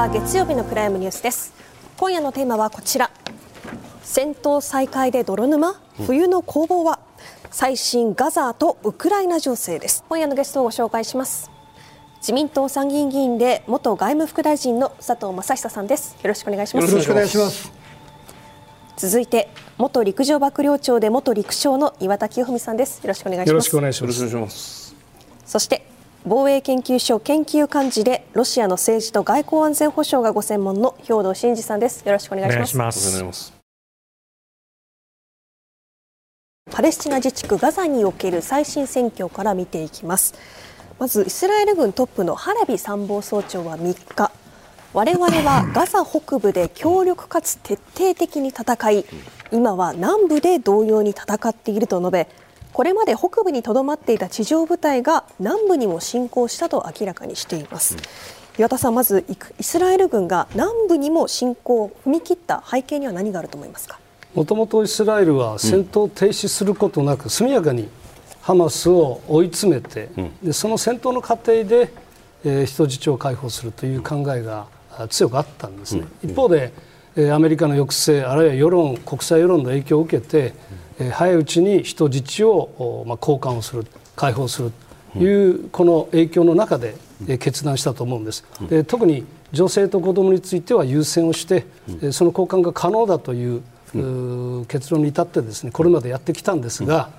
12月4日月曜日のプライムニュースです。今夜のテーマはこちら。戦闘再開で泥沼？冬の攻防は？最新ガザーとウクライナ情勢です。今夜のゲストをご紹介します。自民党参議院議員で元外務副大臣の佐藤正久さんです。よろしくお願いします。よろしくお願いします。続いて元陸上幕僚長で元陸将の岩田清文さんです。よろしくお願いします。よろしくお願いします。そして防衛研究所研究幹事でロシアの政治と外交安全保障がご専門の兵藤真二さんです。よろしくお願いします。パレスチナ自治区ガザにおける最新戦況から見ていきます。まずイスラエル軍トップのハラビ参謀総長は3日。我々はガザ北部で強力かつ徹底的に戦い今は南部で同様に戦っていると述べこれまで北部にとどまっていた地上部隊が南部にも侵攻したと明らかにしています。岩田さん、まずイスラエル軍が南部にも侵攻を踏み切った背景には何があると思いますか？もともとイスラエルは戦闘停止することなく、速やかにハマスを追い詰めて、でその戦闘の過程で、えー、人質を解放するという考えが強くあったんですね。一方でアメリカの抑制あるいは世論国際世論の影響を受けて早いうちに人質を交換をする解放するというこの影響の中で決断したと思うんです。で特に女性と子どもについては優先をしてその交換が可能だという結論に至ってですねこれまでやってきたんですが、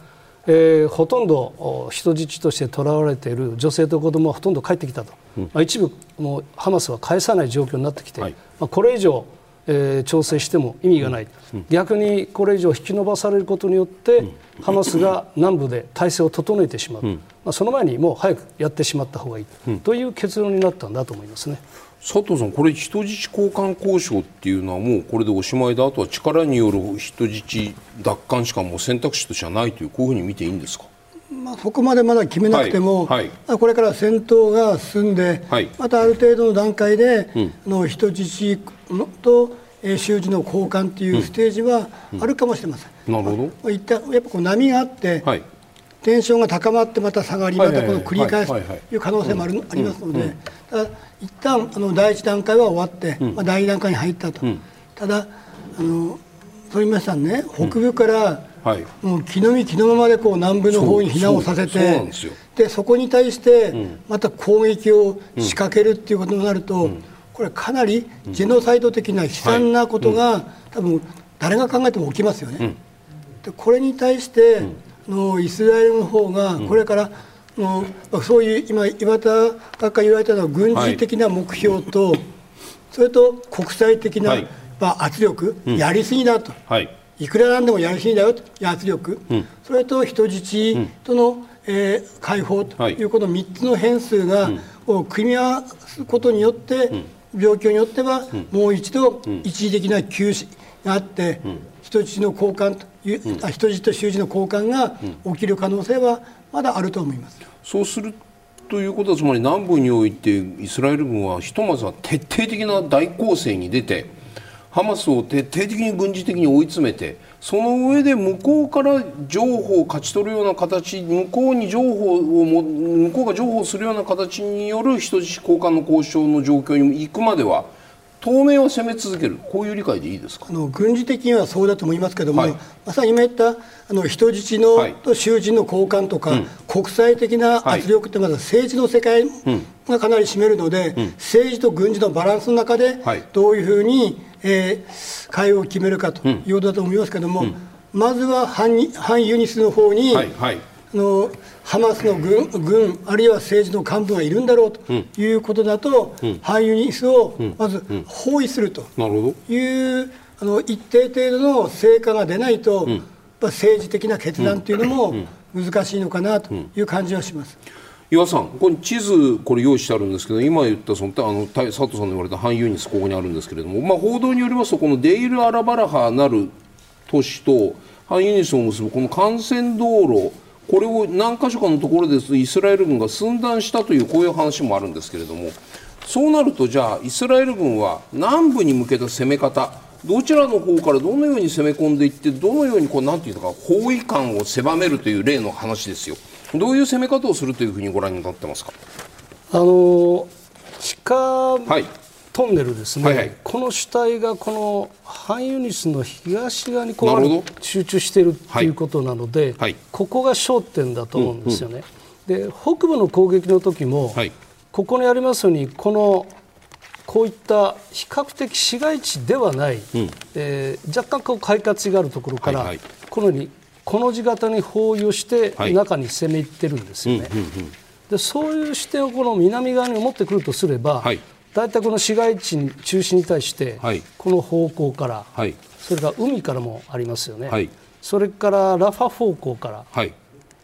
えー、ほとんど人質として囚われている女性と子どもはほとんど帰ってきたと、まあ、一部もうハマスは返さない状況になってきて、はい、まあ、これ以上えー、調整しても意味がない、うん、逆にこれ以上引き延ばされることによって、うん、ハマスが南部で体制を整えてしまう、うん、まあ、その前にもう早くやってしまった方がいい、という結論になったんだと思いますね。佐藤さん、これ人質交換交渉っていうのはもうこれでおしまいだ、あとは力による人質奪還しかもう選択肢としてはないというこういうふうに見ていいんですか？まあ、そこまでまだ決めなくても、はい。はい、これから戦闘が進んで、はい、またある程度の段階で、うん、の人質と習字の交換というステージはあるかもしれません。うんうん、なるほど。いったやっぱこう波があって、はい、テンションが高まってまた下がり、またこの繰り返すという可能性もあるありますので、ただ一旦あの第一段階は終わって、まあ、第二段階に入ったと。ただあのそう言いましたね、北部から、はい、もう気の身気のままでこう南部の方に避難をさせてでそこに対してまた攻撃を仕掛けるっていうことになると、これかなりジェノサイド的な悲惨なことが、多分誰が考えても起きますよね。でこれに対して、のイスラエルの方がこれから、のそういう今岩田が言われたのは軍事的な目標と、それと国際的な、まあ、圧力、やりすぎだと、い、くらなんでもやりすぎだよと。いう圧力、それと人質との、えー、解放とい。うこの3つの変数が、を組み合わすことによって、状況によっては、もう一度一時的な休止があって、人質の交換という、人質と習字の交換が起きる可能性はまだあると思います。そうするということはつまり南部においてイスラエル軍はひとまずは徹底的な大攻勢に出てハマスを徹底的に軍事的に追い詰めてその上で向こうから情報を勝ち取るような形向こうに情報をも向こうが情報するような形による人質交換の交渉の状況に行くまでは当面は攻め続ける。こういう理解でいいですか？あの軍事的にはそうだと思いますけども、はい、まさに今言ったあの人質の、はい、と囚人の交換とか、うん、国際的な圧力ってまず政治の世界がかなり占めるので、うん、政治と軍事のバランスの中でどういうふうにえー、会を決めるかということだと思いますけれども、うん、まずは反反ユニスの方に、はいはい、あのハマスの軍軍あるいは政治の幹部がいるんだろうということだと、うん、反ユニスをまず包囲するという、あの一定程度の成果が出ないと、政治的な決断というのも難しいのかなという感じはします。岩さん、これ地図、これ用意してあるんですけど、今言ったそのあの佐藤さんの言われた反ユニス、ここにあるんですけれども、まあ、報道によりますと、このデイル・アラバラハなる都市と反ユニスを結ぶこの幹線道路、これを何箇所かのところでイスラエル軍が寸断したというこういう話もあるんですけれども、そうなると、じゃあ、イスラエル軍は南部に向けた攻め方、どちらの方からどのように攻め込んでいって、どのようにこうなんていうか、包囲感を狭めるという例の話ですよ。どういう攻め方をするというふうにご覧になってますか？あの地下、はい、トンネルですね、はいはい、この主体がこのハンユニスの東側にこう集中しているということなので、はい、ここが焦点だと思うんですよね。うん。うん、で北部の攻撃の時も、はい、ここにありますようにこのこういった比較的市街地ではない、うん、えー、若干こう快活があるところから、はいはい、このようにこの字型に包囲をして中に攻め入ってるんですよね。でそういう視点をこの南側に持ってくるとすれば、はい、大体この市街地中心に対して、この方向から、はい、それから海からもありますよね、はい、それからラファ方向から、はい、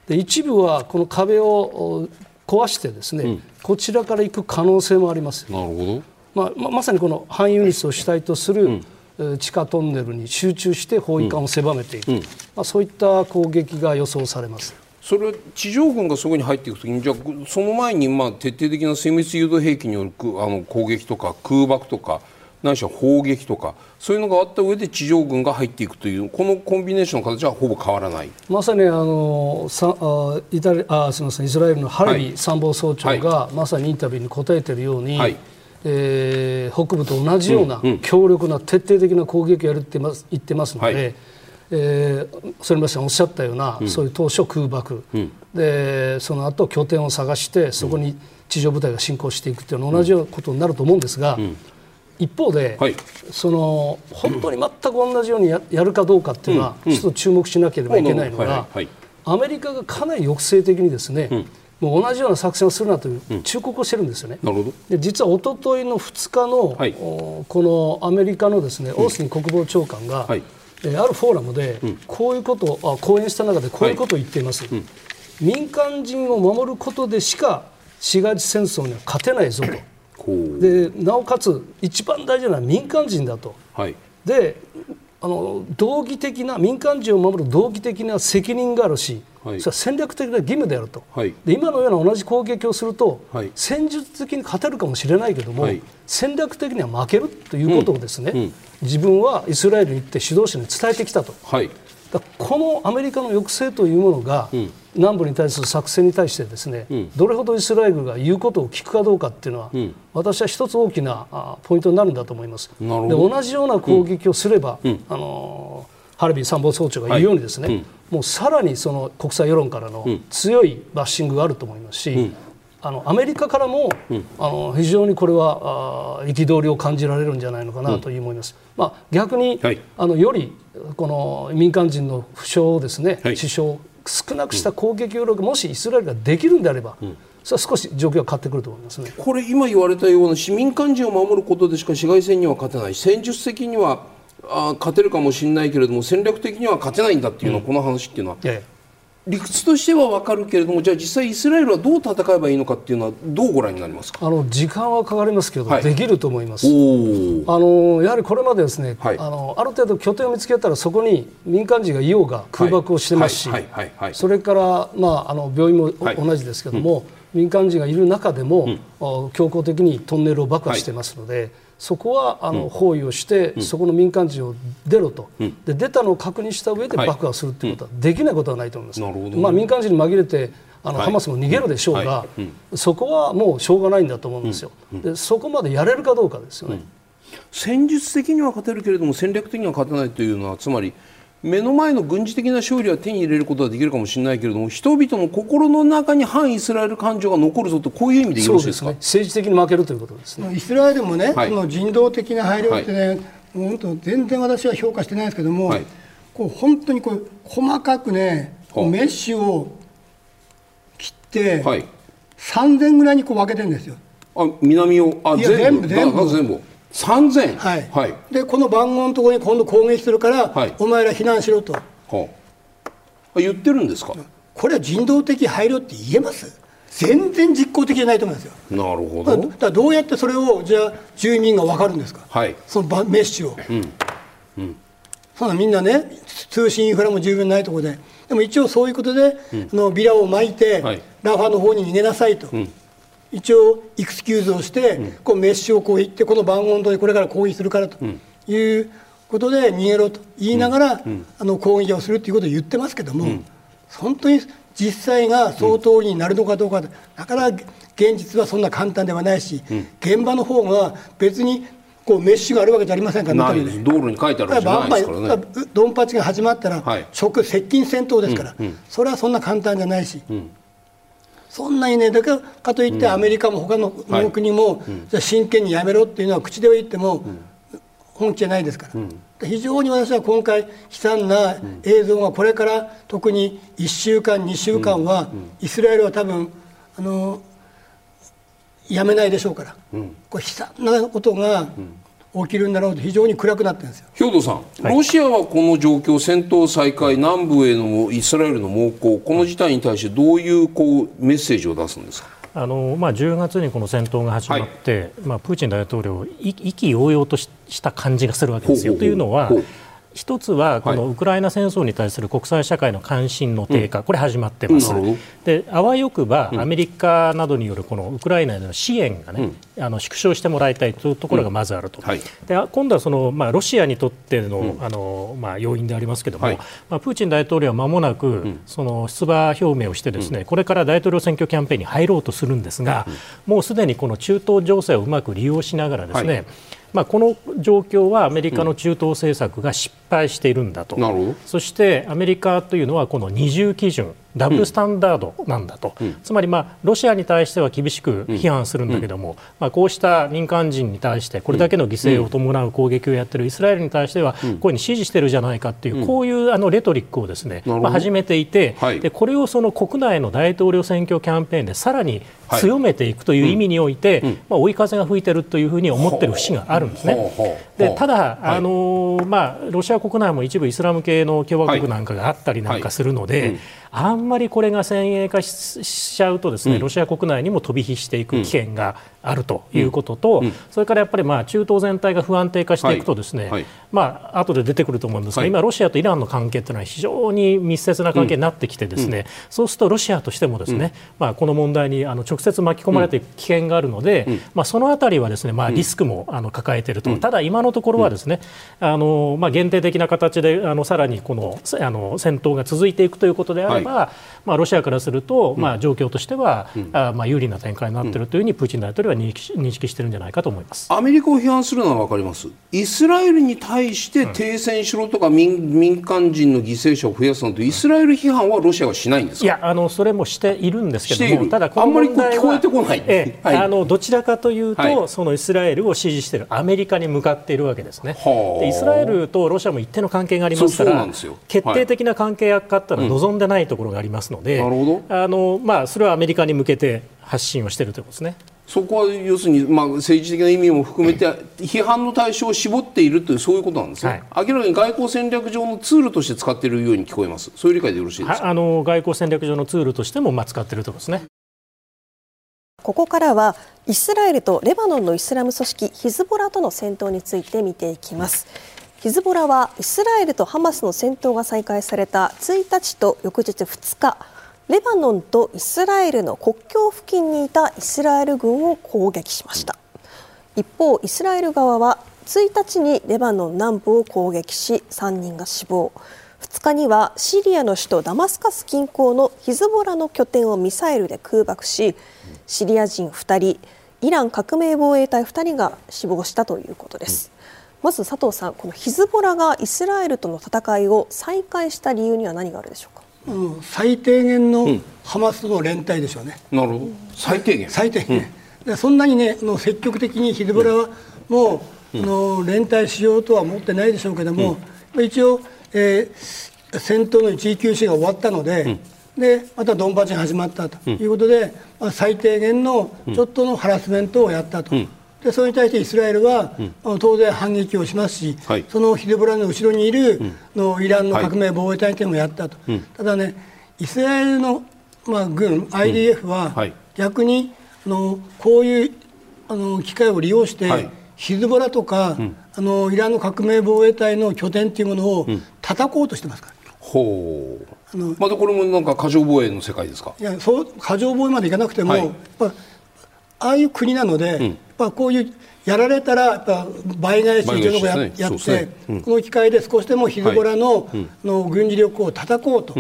で一部はこの壁を壊してですね、うん、こちらから行く可能性もあります。なるほど。まあ、まさにこの反ユニスを主体とする、うん、地下トンネルに集中して包囲艦を狭めていく、うん、まあ、そういった攻撃が予想されます。それは地上軍がそこに入っていくときにじゃあその前にまあ徹底的な精密誘導兵器によるあの攻撃とか空爆とかないしは砲撃とかそういうのがあった上で地上軍が入っていくというこのコンビネーションの形はほぼ変わらない。まさにあのさあイタリあすみませんイスラエルのハレビ参謀総長が、はい、まさにインタビューに答えているように、はい、えー、北部と同じような強力な徹底的な攻撃をやるって言ってますので。はいえー、それまさんおっしゃったような、うん、そういう当初空爆、うん、でその後拠点を探してそこに地上部隊が進行していくというのは同じようなことになると思うんですが、うん、一方で、はい、その本当に全く同じようにややるかどうかっていうのは、ちょっと注目しなければいけないのが、アメリカがかなり抑制的にですね、もう同じような作戦をするなという忠告をしてるんですよね。なるほど。で実は一昨日の2日の、はい、このアメリカのですねオースティン国防長官が、はいえー、あるフォーラムでこういうことを、あ講演した中でこういうことを言っています、はい。うん、民間人を守ることでしか市街地戦争には勝てないぞと。でなおかつ一番大事なのは民間人だと、はい、であの道義的な民間人を守る道義的な責任があるし、はい、それは戦略的な義務であると、はい、で今のような同じ攻撃をすると、はい、戦術的に勝てるかもしれないけども、戦略的には負けるということをですね、うんうん自分はイスラエルに行って指導者に伝えてきたと、はい、このアメリカの抑制というものが、うん、南部に対する作戦に対してですね、うん、どれほどイスラエルが言うことを聞くかどうかっていうのは、うん、私は一つ大きなあポイントになるんだと思います。で同じような攻撃をすれば、あのハルビー参謀総長が言うようにですね、はい、もうさらにその国際世論からの強いバッシングがあると思いますし、あのアメリカからも、うん、あの非常にこれは憤りを感じられるんじゃないのかなと思います。うん、まあ、逆に、はい、あのよりこの民間人の負傷をですね、はい、死傷少なくした攻撃力がもしイスラエルができるんであれば、うん、それは少し状況が変わってくると思いますね。これ今言われたような市民間人を守ることでしか市街戦には勝てない。戦術的にはあ勝てるかもしれないけれども戦略的には勝てないんだっていうのは、この話っていうのは、ええ理屈としては分かるけれどもじゃあ実際イスラエルはどう戦えばいいのかっていうのはどうご覧になりますか？あの時間はかかりますけど、はい、できると思います。あのやはりこれまでですね、はい、あのある程度拠点を見つけたらそこに民間人がいようが空爆をしてますしそれから、まあ、あの病院も同じですけども、うん、民間人がいる中でも、うん、強行的にトンネルを爆破してますので。そこはあの包囲をして、うん、そこの民間人を出ろと、うん、で出たのを確認した上で爆破するということはできないことはないと思います。ね、まあ、民間人に紛れてあの、はい、ハマスも逃げるでしょうが、はい。はい、そこはもうしょうがないんだと思うんですよ。でそこまでやれるかどうかですよね。戦術的には勝てるけれども戦略的には勝てないというのはつまり目の前の軍事的な勝利は手に入れることはできるかもしれないけれども人々の心の中に反イスラエル感情が残るぞとこういう意味でよろしいですか、ね、政治的に負けるということですね。イスラエルもね、はい、その人道的な配慮ってね、はい、本当全然私は評価してないですけども、はい、こう本当にこう細かくねこうメッシュを切って、はい、3000ぐらいにこう分けてるんですよ。あ南をあ全部全部。全部3000、はい、はい、でこの番号のところに今度攻撃するから、はい、お前ら避難しろと、はあ、言ってるんですか？これは人道的配慮って言えます？全然実効的じゃないと思いますよ。なるほど。だからどうやってそれをじゃあ住民が分かるんですか、はい、そのメッシュを、うん。うん、そんなみんなね通信インフラも十分ないところで。でも一応そういうことで、うん、のビラを巻いて、はい、ラファの方に逃げなさいと、うん一応エクスキューズをして、うん、こうメッシュをこう言ってこの番号でこれから攻撃するからということで逃げろと言いながら、うん、あの攻撃をするということを言ってますけども、本当に実際が相当になるのかどうかなかなか現実はそんな簡単ではないし、現場の方が別にこうメッシュがあるわけじゃありませんからね、道路に書いてあるわけじゃないですからね。ドンパチが始まったら、はい、直接近戦闘ですから、うん。うん、それはそんな簡単じゃないし、うん、そんなにねだけかといってアメリカも他の国も、じゃ真剣にやめろっていうのは口では言っても、本気じゃないですから、非常に私は今回悲惨な映像がこれから特に1週間2週間は、イスラエルは多分あのやめないでしょうから、うん、これ悲惨なことが起きるんだろうと非常に暗くなってるんですよ。兵頭さん、はい、ロシアはこの状況戦闘再開南部へのイスラエルの猛攻この事態に対してどういうこうメッセージを出すんですか？あのまあ、10月にこの戦闘が始まって、はい、まあ、プーチン大統領意気揚々とした感じがするわけですよ。というのは一つはこのウクライナ戦争に対する国際社会の関心の低下、これ始まってます、であわよくばアメリカなどによるこのウクライナへの支援がね、あの縮小してもらいたいというところがまずあると、で今度はその、まあ、ロシアにとっての,、あのまあ、要因でありますけれども、まあ、プーチン大統領はまもなく、その出馬表明をしてですね、これから大統領選挙キャンペーンに入ろうとするんですが、もうすでにこの中東情勢をうまく利用しながらですね、まあ、この状況はアメリカの中東政策が失敗しているんだと、うん、そしてアメリカというのはこの二重基準ダブルスタンダードなんだと、うん、つまり、まあ、ロシアに対しては厳しく批判するんだけども、うん、まあ、こうした民間人に対してこれだけの犠牲を伴う攻撃をやっているイスラエルに対しては、こういうふうに支持しているじゃないかという、こういうあのレトリックをですね、まあ、始めていて、はい、でこれをその国内の大統領選挙キャンペーンでさらに強めていくという意味において、はい、まあ、追い風が吹いているというふうに思っている節があるんですね。でただ、あのまあ、ロシア国内も一部イスラム系の共和国なんかがあったりなんかするので、あんまりこれが先鋭化しちゃうとですね、ロシア国内にも飛び火していく危険があるということと、それからやっぱりまあ中東全体が不安定化していくとですね、まあ後で出てくると思うんですが、今ロシアとイランの関係というのは非常に密接な関係になってきてですね、そうするとロシアとしてもですね、まあこの問題にあの直接巻き込まれていく危険があるので、まあそのあたりはですね、まあリスクもあの抱えていると、ただ今のところはですね、あのまあ限定的な形であのさらにこのあの戦闘が続いていくということであれば、はい、まあ、ロシアからすると、まあ、状況としては、うん、あまあ、有利な展開になっているというふうにプーチン大統領は認識認識しているんじゃないかと思います。アメリカを批判するのは分かります、イスラエルに対して停戦しろとか民、民間人の犠牲者を増やすのと、イスラエル批判はロシアはしないんですいやあの、それもしているんですけども、ただ、あんまり聞こえてこない、ええはい、あのどちらかというと、はい、そのイスラエルを支持しているアメリカに向かっているわけですね。でイスラエルとロシアも一定の関係がありますから、決定的な関係悪化というのは望んでないところがありますので、うん、あのまあ、それはアメリカに向けて発信をしているということですね。そこは要するに、まあ、政治的な意味も含めて批判の対象を絞っているというそういうことなんですね、はい、明らかに外交戦略上のツールとして使っているように聞こえます。そういう理解でよろしいですか？あの外交戦略上のツールとしても、まあ、使っているということですね。ここからはイスラエルとレバノンのイスラム組織ヒズボラとの戦闘について見ていきます。ヒズボラはイスラエルとハマスの戦闘が再開された1日と翌日2日レバノンとイスラエルの国境付近にいたイスラエル軍を攻撃しました。一方イスラエル側は1日にレバノン南部を攻撃し3人が死亡。2日にはシリアの首都ダマスカス近郊のヒズボラの拠点をミサイルで空爆しシリア人2人イラン革命防衛隊2人が死亡したということです、まず佐藤さんこのヒズボラがイスラエルとの戦いを再開した理由には何があるでしょうか？うん、最低限のハマスの連帯でしょうね。なるほど。最低限。最低限、うん、そんなにねの積極的にヒズボラはもう、うん、の連帯しようとは思ってないでしょうけども、うん、一応、えー、戦闘の一時休止が終わったので、でまたドンパチが始まったということで、まあ、最低限のちょっとのハラスメントをやったと。でそれに対してイスラエルは、うん、当然反撃をしますし、はい、そのヒデボラの後ろにいる、のイランの革命防衛隊というのもやったと、はい、ただね、イスラエルの、まあ、軍、IDF は、逆にあのこういうあの機会を利用して、ヒズボラとか、うん、あのイランの革命防衛隊の拠点というものを叩こうとしてますから。ほう。あのまたこれもなんか過剰防衛の世界ですか？いやそう過剰防衛までいかなくても、はい、ああいう国なので、うん、まあ、こういうやられたらやっぱ倍返しというのをや,、やって、ねうん、この機会で少しでもヒズボラの,、の軍事力を叩こうと。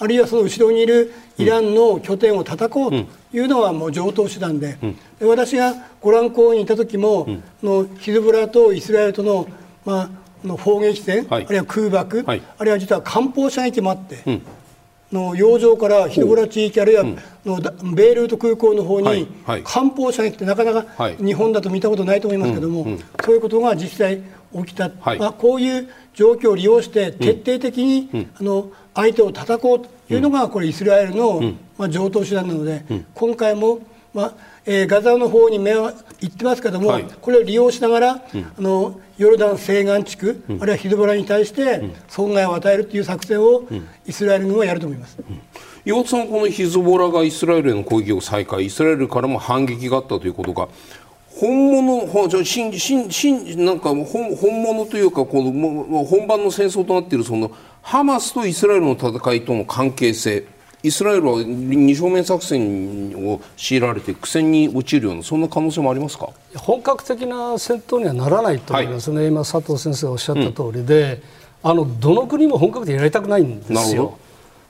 あるいはその後ろにいるイランの拠点を叩こうというのはもう常套手段で。で私がゴラン港にいた時も、のヒズボラとイスラエルとの,、まあ、の砲撃戦、はい、あるいは空爆、はい、あるいは実は艦砲射撃もあって。うんの洋上からヒドボラ地域あるいはのベイルート空港の方に艦砲射撃ってなかなか日本だと見たことないと思いますけども、そういうことが実際起きた、まあ、こういう状況を利用して徹底的にあの相手を叩こうというのがこれイスラエルのまあ上等手段なので今回もまあえー、ガザの方に目は行ってますけども、はい、これを利用しながら、うん、あのヨルダン西岸地区、うん、あるいはヒズボラに対して損害を与えるという作戦を、イスラエル軍はやると思います。岩田さん、このヒズボラがイスラエルへの攻撃を再開、イスラエルからも反撃があったということが、本物、しんしんしんなんか本本物というかこの本番の戦争となっているそのハマスとイスラエルの戦いとの関係性イスラエルは二正面作戦を強いられて苦戦に陥るようなそんな可能性もありますか？本格的な戦闘にはならないと思いますね、はい、今、佐藤先生がおっしゃった通りで、うん、あのどの国も本格的にやりたくないんですよ。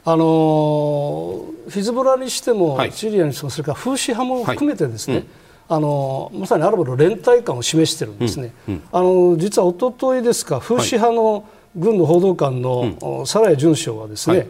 あのヒズボラにしても、はい、シリアにしてもそれからフーシ派も含めてですね、はいうん。あのまさにアラブの連帯感を示しているんですね、うん。うん、あの実はおとといですか、フーシ派の軍の報道官の、うん、サラヤ准将はですね、はい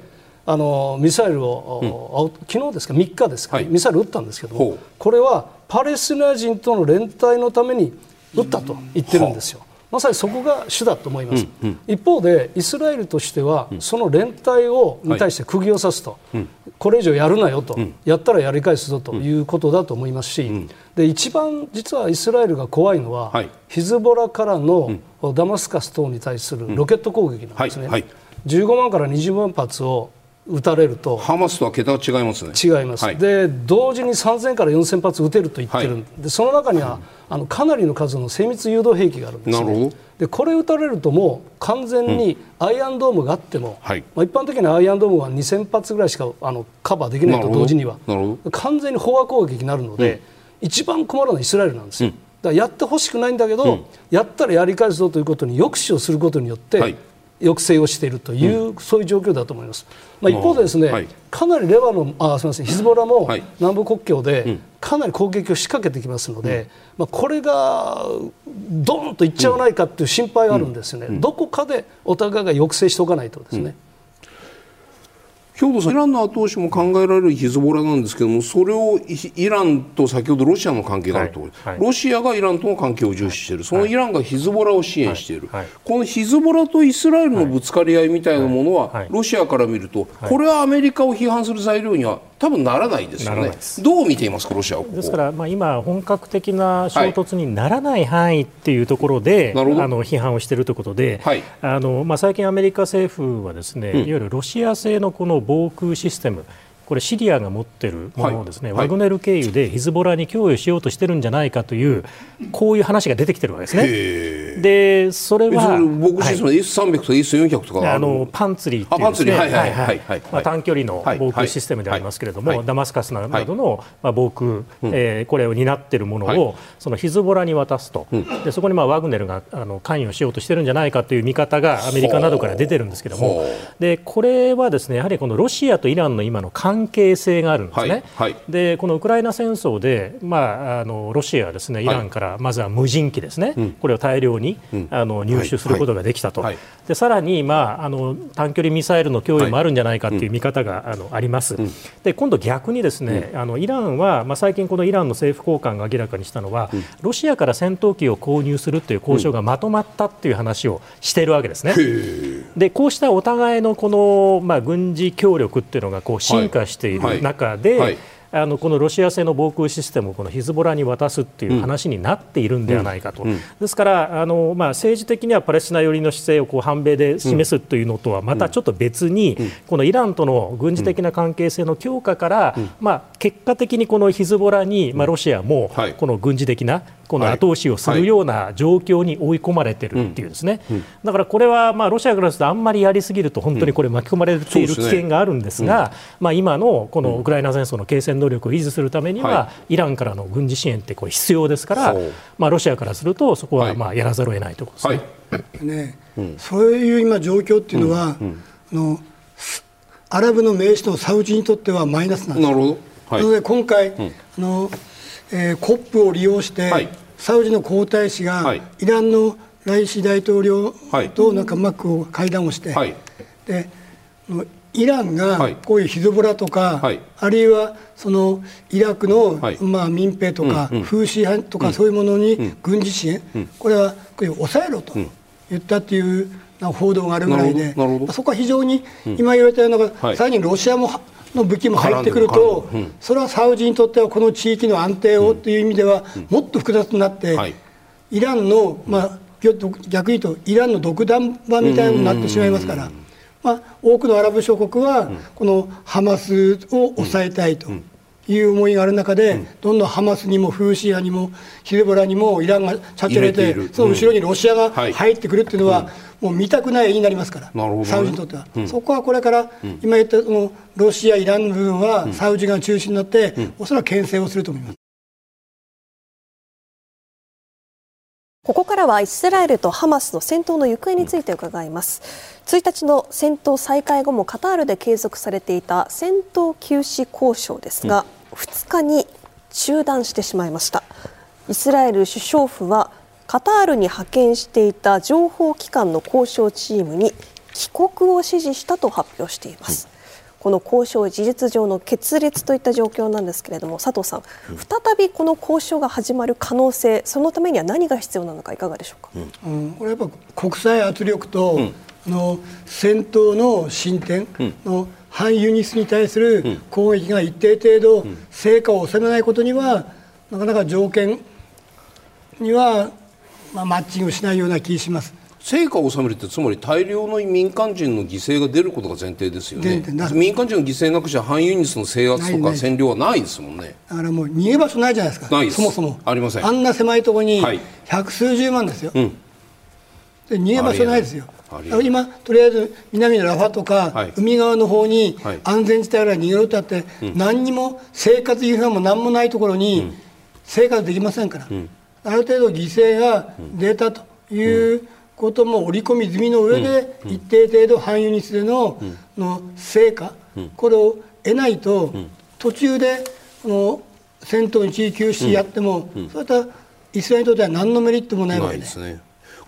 あのミサイルを、うん、昨日ですか？3日ですか、はい、ミサイル撃ったんですけどこれはパレスチナ人との連帯のために撃ったと言ってるんですよ。まさにそこが主だと思います、うんうん、一方でイスラエルとしては、その連帯をに対して釘を刺すと、はい、これ以上やるなよと、うん、やったらやり返すぞということだと思いますし、うん、で一番実はイスラエルが怖いのは、はい、ヒズボラからのダマスカス等に対するロケット攻撃なんですね。はい、15万から20万発を撃たれると。ハマスとは桁が違いますね。違います、はい、で同時に3000から4000発撃てると言ってる、はい、でその中には、あのかなりの数の精密誘導兵器があるんですね。でこれ撃たれるともう完全にアイアンドームがあっても、うん、まあ、一般的にアイアンドームは2000発ぐらいしかあのカバーできないと同時には。完全に飽和攻撃になるので、うん、一番困るのはイスラエルなんですよ、うん、だからやってほしくないんだけど、やったらやり返すぞということに抑止をすることによって、はい抑制をしているという、うん、そういう状況だと思います。まあ、一方でですね、はい、かなりレバノンあすみませんヒズボラも南部国境でかなり攻撃を仕掛けてきますので、うん、まあ、これがドーンといっちゃわないかという心配があるんですよね、うん、どこかでお互いが抑制しておかないとですね。兵頭さん、イランの後押しも考えられるヒズボラなんですけども、それをイランと先ほどロシアの関係があると、はいはい、ロシアがイランとの関係を重視している、そのイランがヒズボラを支援している、はい、このヒズボラとイスラエルのぶつかり合いみたいなものは、ロシアから見ると、これはアメリカを批判する材料には多分ならないですよね。どう見ていますか、ロシアですから、まあ、今、本格的な衝突にならない範囲っていうところで、はい、あの批判をしているということで、はい、あのまあ、最近、アメリカ政府はですね、うん、いわゆるロシア製のこの防空システム、これシリアが持っているものをですね、はい、ワグネル経由でヒズボラに供与しようとしてるんじゃないかというこういう話が出てきてるわけですね。でそれは僕自身 S300 とか S400 とかあのパンツリーっていうですね短距離の防空システムでありますけれども、ダマスカスなどの、まあ、防空、うえー、これを担っているものを、そのヒズボラに渡すと、でそこにまあワグネルがあの関与しようとしてるんじゃないかという見方がアメリカなどから出てるんですけれども。でこれはですねやはりこのロシアとイランの今の関関係性があるんですね、はいはい、でこのウクライナ戦争で、まあ、あのロシアはですねイランからまずは無人機ですね、はい、これを大量に、うん、あの入手することができたと、でさらに、まあ、あの短距離ミサイルの供与もあるんじゃないかという見方が、あのあります、うん、で今度逆にですね、あのイランは、まあ、最近このイランの政府高官が明らかにしたのは、ロシアから戦闘機を購入するという交渉がまとまったという話をしているわけですね。でこうしたお互いのこの、まあ、軍事協力っていうのがこう進化している中で、はい。はいあのこのロシア製の防空システムをこのヒズボラに渡すっていう話になっているんではないかと、うん。うん、ですからあの、まあ、政治的にはパレスチナ寄りの姿勢をこう反米で示すというのとはまたちょっと別に、このイランとの軍事的な関係性の強化から、まあ、結果的にこのヒズボラに、まあ、ロシアもこの軍事的なこの後押しをするような状況に追い込まれているっていうですね、だからこれはまあロシアからするとあんまりやりすぎると本当にこれ巻き込まれている危険があるんですが、まあ今のこのウクライナ戦争の継戦能力を維持するためには、イランからの軍事支援ってこれ必要ですから、まあロシアからするとそこはまあやらざるを得ないということですね。ね、そういう今状況っていうのは、あのアラブの名手のサウジにとってはマイナスなんですなるほど、はい、なので今回、うん、あのえー、コップを利用して、はい、サウジの皇太子が、イランのライシ大統領となんかうまく会談をして、でイランがこういうヒズボラとか、はい、あるいはそのイラクの、はい、まあ、民兵とか、風刺派とか、そういうものに軍事支援、うん、これは抑えろと言ったっていう報道があるぐらいで、そこは非常に今言われたような、はい、さらにロシアもの武器も入ってくると、うん、それはサウジにとってはこの地域の安定をという意味では、もっと複雑になって、はい、イランの、まあ、逆に言うとイランの独断場みたいなのになってしまいますから、まあ、多くのアラブ諸国はこのハマスを抑えたいと。いう思いがある中で、どんどんハマスにもフーシアにもヒズボラにもイランがチャチ入れてその後ろにロシアが入ってくるっていうのは、もう見たくない絵になりますから、ね、サウジにとっては、うん、そこはこれから、今言ったそのロシア、イランの部分は、サウジが中心になって、うん、おそらく牽制をすると思います。ここからはイスラエルとハマスの戦闘の行方について伺います。1日の戦闘再開後もカタールで継続されていた戦闘休止交渉ですが、うん、2日に中断してしまいました。イスラエル首相府はカタールに派遣していた情報機関の交渉チームに帰国を指示したと発表しています。はいこの交渉事実上の決裂といった状況なんですけれども佐藤さん、再びこの交渉が始まる可能性そのためには何が必要なのかいかがでしょうか、うん、これやっぱ国際圧力と、うん、あの戦闘の進展の、反ユニスに対する攻撃が一定程度成果を収めないことにはなかなか条件にはまあ、マッチングしないような気がします。成果を収めるってつまり大量の民間人の犠牲が出ることが前提ですよね。民間人の犠牲なくしゃ反ユニスの制圧とか占領はないですもんね。だからもう逃げ場所ないじゃないですか。そもそも。ありません。あんな狭いところに百数十万ですよ、うん、で逃げ場所ないですよ今とりあえず南のラファとか、はい、海側の方に安全地帯から逃げろってあって、何にも生活インフラも何もないところに生活できませんから、うん。ある程度犠牲が出たということも織り込み済みの上で、一定程度反輸日での,、の成果、これを得ないと、途中でこの戦闘に地域休止やっても、そういったイスラエルにとっては何のメリットもないわけですね。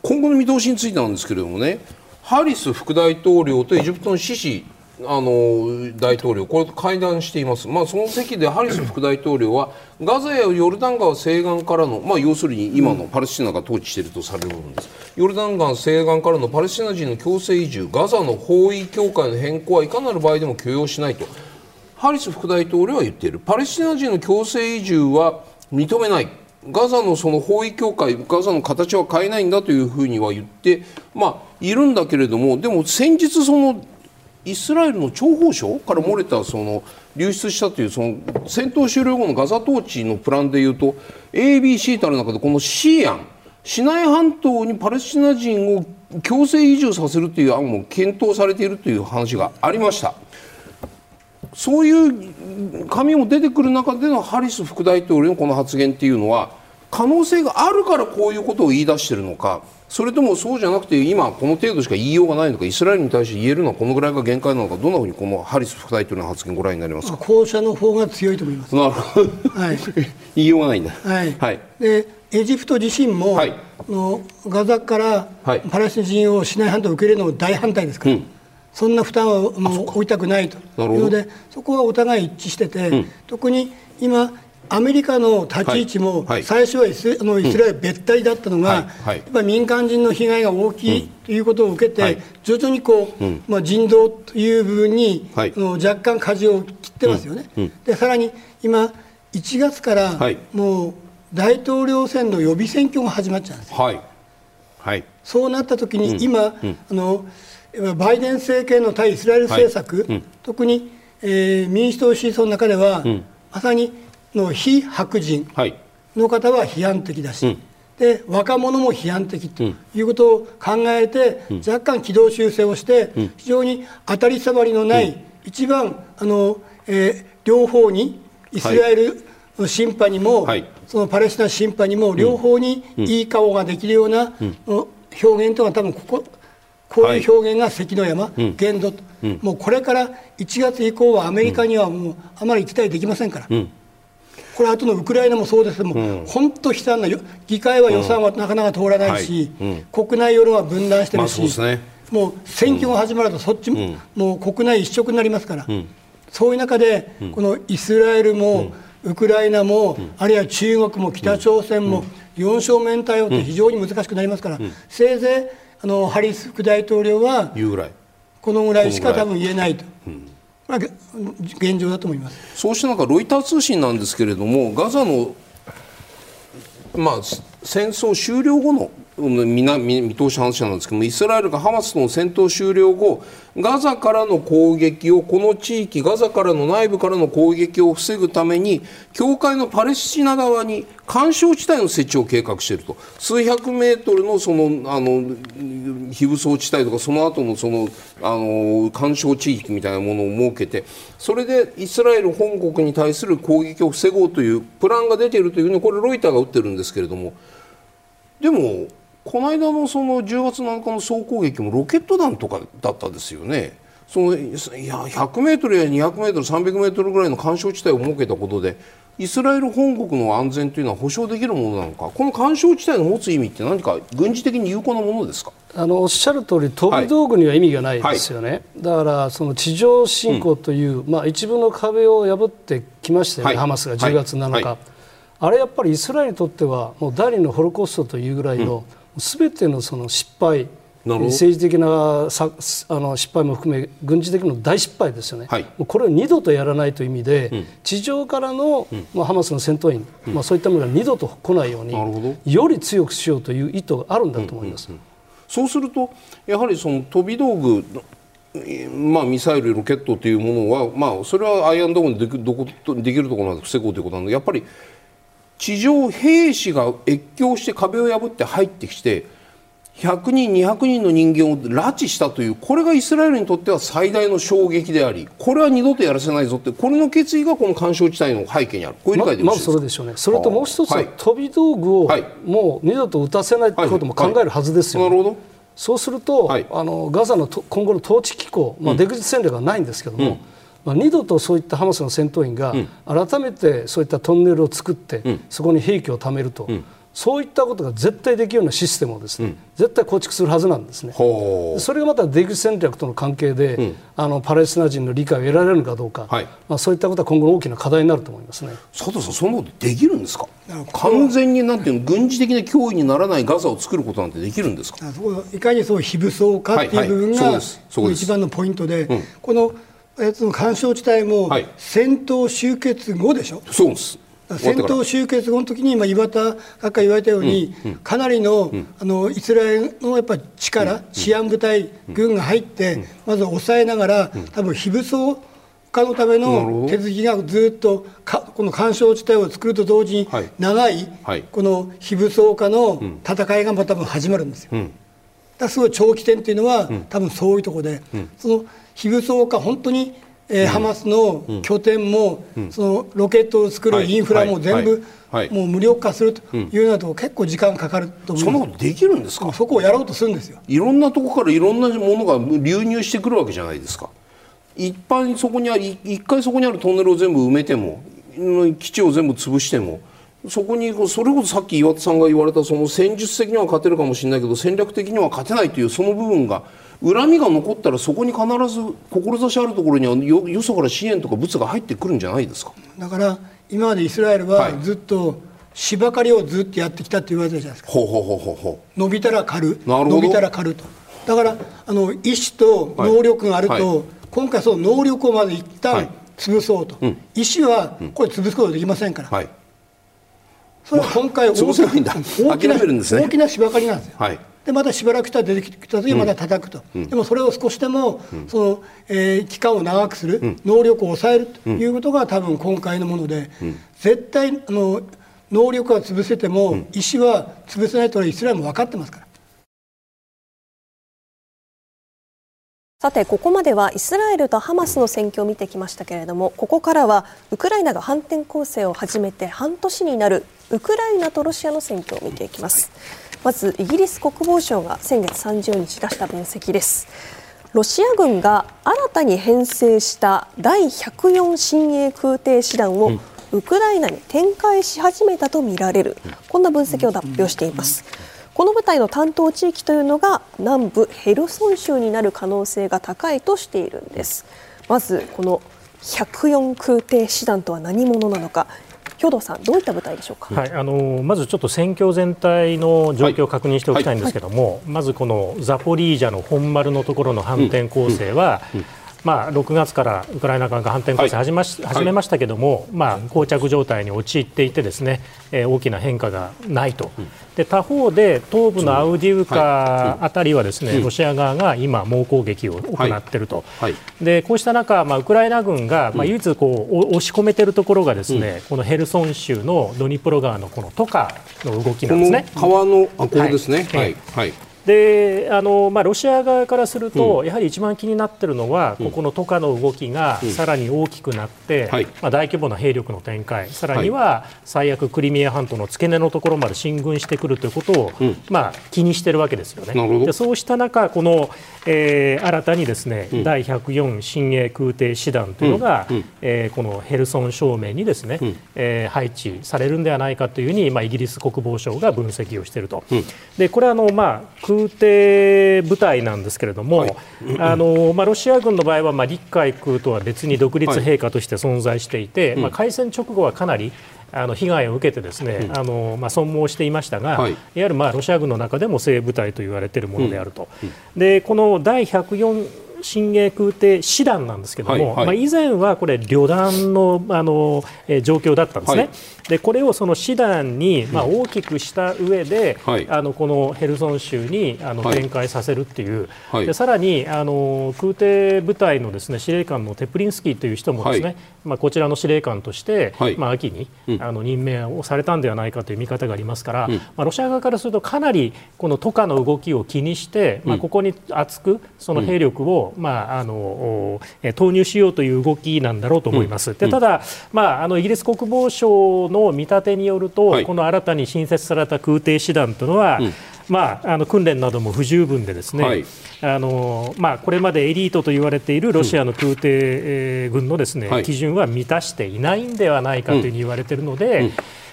今後の見通しについてなんですけれどもね、ハリス副大統領とエジプトのシシあの大統領、これと会談しています、まあ、その席でハリス副大統領はガザやヨルダン川西岸からの、まあ、要するに今のパレスチナが統治しているとされる部分です、ヨルダン川西岸からのパレスチナ人の強制移住、ガザの包囲境界の変更はいかなる場合でも許容しないと、ハリス副大統領は言っている、パレスチナ人の強制移住は認めない。ガザのその包囲境界、ガザの形は変えないんだというふうには言って、まあ、いるんだけれども、でも先日、そのイスラエルの諜報省から漏れたその流出したというその戦闘終了後のガザ統治のプランでいうと ABC とある中でこのシーアンシナイ半島にパレスチナ人を強制移住させるという案も検討されているという話がありました。そういう紙も出てくる中でのハリス副大統領のこの発言っていうのは可能性があるからこういうことを言い出しているのかそれともそうじゃなくて今この程度しか言いようがないのかイスラエルに対して言えるのはこのぐらいが限界なのかどんなふうにこのハリス副大統領の発言ご覧になりますか？後者の方が強いと思います。なるほど、はい、言いようがないんだはい、はい、でエジプト自身も、はい、のガザからパレスチナ人をシナイ半島を受け入れるの大反対ですから、うん、そんな負担はもう負いたくないと。いうのでそこはお互い一致してて、うん、特に今アメリカの立ち位置も最初はイス,、のイスラエル別体だったのが、やっぱり民間人の被害が大きいということを受けて、徐々にこう、まあ、人道という部分に、の若干舵を切ってますよね。でさらに今1月からもう大統領選の予備選挙が始まっちゃうんですよ。はい。はい、そうなった時に今、あのバイデン政権の対イスラエル政策、特に、えー、民主党支持層の中では、まさにの非白人の方は批判的だし、はいで若者も批判的ということを考えて、うん、若干軌道修正をして、うん、非常に当たり障りのない、うん、一番あの、えー、両方にイスラエルの審判にも、はい、そのパレスチナ審判にも両方にいい顔ができるような、表現というのは多分こここういう表現が関の山、限度と、もうこれから1月以降はアメリカにはもうあまり期待できませんから。これ後のウクライナもそうですけども、本当悲惨な議会は予算はなかなか通らないし、国内世論は分断してるし、もう選挙が始まるとそっちも,、もう国内一色になりますから、そういう中で、このイスラエルも、ウクライナも、あるいは中国も北朝鮮も、4正面対応って非常に難しくなりますから、せいぜいあのハリス副大統領はこのぐらいしか多分言えないと。まあ、現状だと思います。そうした中ロイター通信なんですけれどもガザの、まあ、戦争終了後の見見通し話なんですけどもイスラエルがハマスとの戦闘終了後ガザからの攻撃をこの地域ガザからの内部からの攻撃を防ぐために境界のパレスチナ側に干渉地帯の設置を計画していると。数百メートルのそのあの非武装地帯とかその後のそのあの干渉地域みたいなものを設けてそれでイスラエル本国に対する攻撃を防ごうというプランが出ているというふうにこれロイターが打ってるんですけれどもでもこの間のその10月7日の総攻撃もロケット弾とかだったですよね。そのいや100メートルや200メートル300メートルぐらいの干渉地帯を設けたことでイスラエル本国の安全というのは保障できるものなのか。この干渉地帯の持つ意味って何か軍事的に有効なものですか？あのおっしゃる通り飛び道具には意味がないですよね、はい。はい、だからその地上侵攻という、うん、まあ、一部の壁を破ってきましたよね、はい、ハマスが10月7日、あれやっぱりイスラエルにとってはもう第二のホロコーストというぐらいの、うんすべてのその失敗政治的なさあの失敗も含め軍事的な大失敗ですよね、はい、これを二度とやらないという意味で、うん、地上からの、うん、まあ、ハマスの戦闘員、うん、まあ、そういったものが二度と来ないようにより強くしようという意図があるんだと思います、うんうんうん、そうするとやはりその飛び道具まあ、ミサイル、ロケットというものは、まあ、それはアイアンドームででどこできるところまで防ごうということなのでやっぱり地上兵士が越境して壁を破って入ってきて100人、200人の人間を拉致したというこれがイスラエルにとっては最大の衝撃でありこれは二度とやらせないぞってこれの決意がこの干渉地帯の背景にある。こういう理解でままずそれでしょうね。それともう一つは、飛び道具をもう二度と撃たせないことも考えるはずですよ、ね、なるほど。そうすると、あのガザの今後の統治機構、まあ、出口戦略はないんですけども、うんまあ、二度とそういったハマスの戦闘員が改めてそういったトンネルを作って、そこに兵器を貯めると、そういったことが絶対できるようなシステムをですね、絶対構築するはずなんですね。それがまた出口戦略との関係で、あのパレスチナ人の理解を得られるかどうか、はい、まあ、そういったことは今後の大きな課題になると思いますね。佐藤さん、そんなことできるんですか？完全になんていうの軍事的な脅威にならないガザを作ることなんてできるんですか？いかにそう非武装かっていう部分が、一番のポイントで、うん、このえその干渉地帯も戦闘終結後でしょ、そうです。戦闘終結後の時に今岩田閣下言われたように、うんうん、かなりの,、あのイスラエルのやっぱ力、治安部隊、軍が入って、まず抑えながら、多分非武装化のための手続きがずっとかこの干渉地帯を作ると同時に、長い、この非武装化の戦いがまた多分始まるんですよ。だすごい長期戦っていうのは、多分そういうところで、その非武装化本当にえー、ハマスの拠点も、そのロケットを作るインフラも全部、もう無力化するというようなところ結構時間かかると思うそんなことできるんですか？そこをやろうとするんですよ。いろんなところからいろんなものが流入してくるわけじゃないですか。一般そこにある一回そこにあるトンネルを全部埋めても基地を全部潰してもそこにそれこそさっき岩田さんが言われたその戦術的には勝てるかもしれないけど戦略的には勝てないというその部分が恨みが残ったらそこに必ず志あるところにはよよそから支援とか物が入ってくるんじゃないですか？だから今までイスラエルはずっと芝刈りをずっとやってきたって言われてるじゃないですか、ほうほうほうほうほう。伸びたら刈る。伸びたら刈ると。だからあの意思と能力があると、はい。はい、今回その能力をまず一旦潰そうと、はい、意思はこれ潰すことできませんから、はい、それは今回大きな大きな、大きな芝刈りなんですよ、はい。でまたしばらくしたら出てきた時にまた叩くと、うん、でもそれを少しでも、うん、そのえー、期間を長くする、うん、能力を抑えるということが多分今回のもので、絶対あの能力は潰せても、意思は潰せないとイスラエルも分かってますから。さてここまではイスラエルとハマスの戦況を見てきましたけれどもここからはウクライナが反転攻勢を始めて半年になるウクライナとロシアの戦況を見ていきます。まずイギリス国防省が先月30日出した分析です。ロシア軍が新たに編成した第104親衛空挺師団をウクライナに展開し始めたとみられる。こんな分析を発表していますこの部隊の担当地域というのが南部ヘルソン州になる可能性が高いとしているんです。まずこの104空挺師団とは何者なのか。兵藤さん、どういった部隊でしょうか、はい、あのまずちょっと戦況全体の状況を確認しておきたいんですけども、はい。はい、まずこのザポリージャの本丸のところの反転攻勢は、うんうんうんまあ、6月からウクライナ側が反転攻勢始,、まし始めましたけれども、まあ、膠着状態に陥っていてですね、えー、大きな変化がないと、で他方で東部のアウディウカあたりはですね、ロシア側が今、猛攻撃を行っていると、でこうした中、まあ、ウクライナ軍が、まあ、唯一こう押し込めているところがですね、このヘルソン州のドニプロ川のこのトカの動きなんですね。川のあこれですね、はい、はいであのまあ、ロシア側からすると、うん、やはり一番気になっているのは、うん、ここのトカの動きがさらに大きくなって、うんまあ、大規模な兵力の展開、さらには最悪、クリミア半島の付け根のところまで進軍してくるということを、まあ、気にしているわけですよね。でそうした中、この、えー、新たにですね、第104親衛空挺師団というのが、うん、えー、このヘルソン正面にですね、うん、えー、配置されるんではないかというふうに、まあ、イギリス国防省が分析をしていると。でこれはあの、まあ空挺部隊なんですけれども、はい、あのまあ、ロシア軍の場合は、まあ、陸海空とは別に独立兵科として存在していて、はい、まあ、開戦直後はかなりあの被害を受けてですね、うん、あのまあ、損耗していましたが、はい、いわゆるまあロシア軍の中でも精鋭部隊と言われているものであると、うん。うん、でこの第104新鋭空挺師団なんですけども、はいはい、まあ、以前はこれ旅団のあの、えー、状況だったんですね。はい、でこれをその師団に、まあ、大きくした上で、はい、あのこのヘルソン州にあの展開させるっていう、はい、でさらにあの空挺部隊のですね司令官のテプリンスキーという人もですね、まあ、こちらの司令官として、まあ、秋に、うん、あの任命をされたんではないかという見方がありますから、うん、まあ、ロシア側からするとかなりこのトカの動きを気にして、まあ、ここに厚くその兵力を、まあ、あの投入しようという動きなんだろうと思います。でただ、まあ、あのイギリス国防省の見立てによると、はい、この新たに新設された空挺師団というのは、うんまあ、あの訓練なども不十分でですね、はい、あのまあ、これまでエリートと言われているロシアの空挺軍のですね、うん、基準は満たしていないんではないかというふうに言われているので、うん、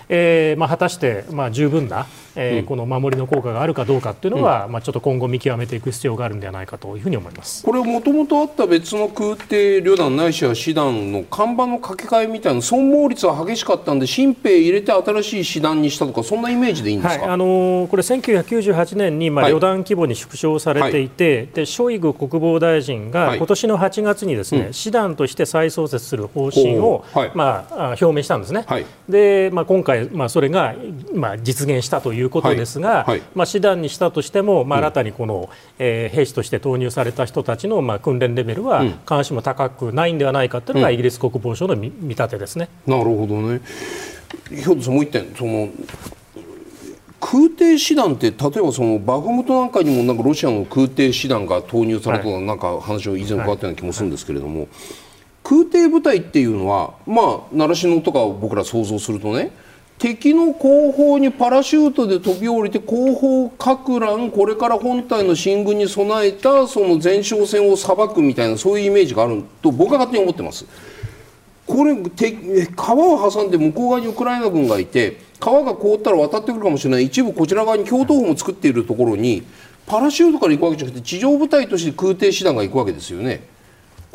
えー、まあ、果たして、まあ、十分なえー、この守りの効果があるかどうかっていうのは、うん、まあ、ちょっと今後見極めていく必要があるんではないかというふうに思います。これ、もともとあった別の空挺旅団ないしは師団の看板の掛け替えみたいな損耗率は激しかったんで新兵入れて新しい師団にしたとかそんなイメージでいいんですか、はい、あのー、これ1998年に、まあ、旅団規模に縮小されていて、はい、でショイグ国防大臣が今年の8月にですね、はい、師団として再創設する方針を、まあ、表明したんですね。でまあ、今回、まあ、それが、まあ、実現したということですが、はい、まあ、師団にしたとしても、まあ、新たにこの、えー、兵士として投入された人たちの、まあ、訓練レベルは必ずしも高くないんではないかというのが、イギリス国防省の見見立てですね。なるほどね。ひょっともう一点その空挺師団って例えばそのバフムトなんかにもなんかロシアの空挺師団が投入されたとなんか話を以前伺ったような気もするんですけれども、はいはい、空挺部隊っていうのはまあ習志野とかを僕ら想像するとね敵の後方にパラシュートで飛び降りて後方か乱これから本体の進軍に備えたその前哨戦を裁くみたいなそういうイメージがあると僕は勝手に思ってます。これ川を挟んで向こう側にウクライナ軍がいて川が凍ったら渡ってくるかもしれない一部こちら側に共闘法も作っているところにパラシュートから行くわけじゃなくて地上部隊として空挺師団が行くわけですよね。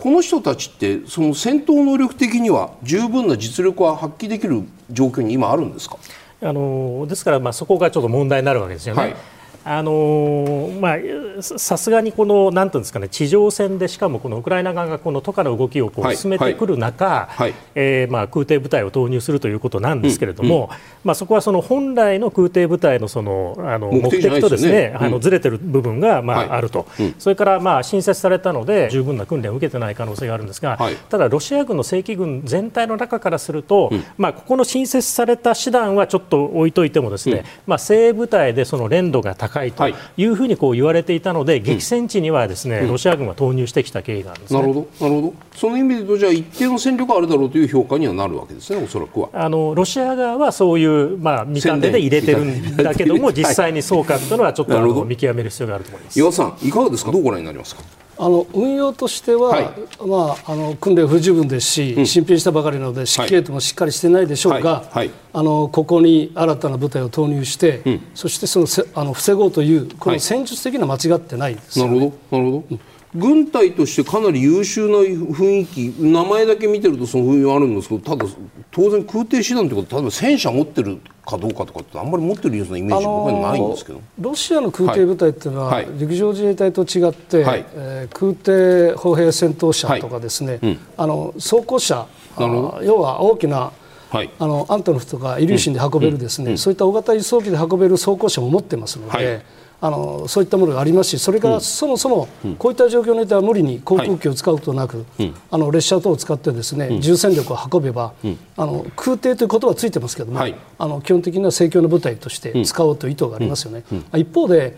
この人たちってその戦闘能力的には十分な実力は発揮できる状況に今あるんですか？あのですから、まあ、そこがちょっと問題になるわけですよね。はいあのまあ、さすがにこのなんていうんですかね地上戦でしかもこのウクライナ側がこのトカの動きをこう進めてくる中、はいえー、まあ、空挺部隊を投入するということなんですけれども、うんうん、まあ、そこはその本来の空挺部隊のそのあの目的とですね、あのずれてる部分がまあ、あると、それからまあ新設されたので十分な訓練を受けてない可能性があるんですが、ただロシア軍の正規軍全体の中からすると、まあ、ここの新設された師団はちょっと置いといてもですね、まあ、精鋭部隊でその連度が高高いというふうにこう言われていたので、激戦地にはですね、ロシア軍は投入してきた経緯があるんです、ね、なるほど、なるほど。その意味でと、じゃあ一定の戦力あるだろうという評価にはなるわけですね、おそらくは。あのロシア側はそういうまあ見た目で入れてるんだけども、実際にそうかというのはちょっと見極める必要があると思います。岩さん、いかがですか？どうご覧になりますか？あの運用としては、はい、まあ、あの訓練不十分ですし、うん、新品したばかりなので、指揮系統もしっかりしてないでしょうが、はい。はい、あのここに新たな部隊を投入して、うん、そしてそのせあの防ごうという、この戦術的な間違ってないです、ね、なるほど。なるほど、うん軍隊としてかなり優秀な雰囲気名前だけ見てるとその雰囲気はあるんですけどただ当然空挺手段ということ例えば戦車持ってるかどうかとかってあんまり持ってるようなイメージ僕はないんですけど。ロシアの空挺部隊っていうのは、はい、陸上自衛隊と違って、はい、えー、空挺歩兵戦闘車とかですね、はい。うん、あの装甲車要は大きなはい、あのアントノフとかイリューシンで運べるですね、うん。うん、そういった大型輸送機で運べる装甲車も持ってますので、はい、あのそういったものがありますしそれからそもそもこういった状況においては無理に航空機を使うことなく、はい、あの列車等を使ってですね、重戦力を運べば、あの空挺という言葉はついてますけども、はい、あの基本的な盛況の部隊として使おうという意図がありますよね。一方で、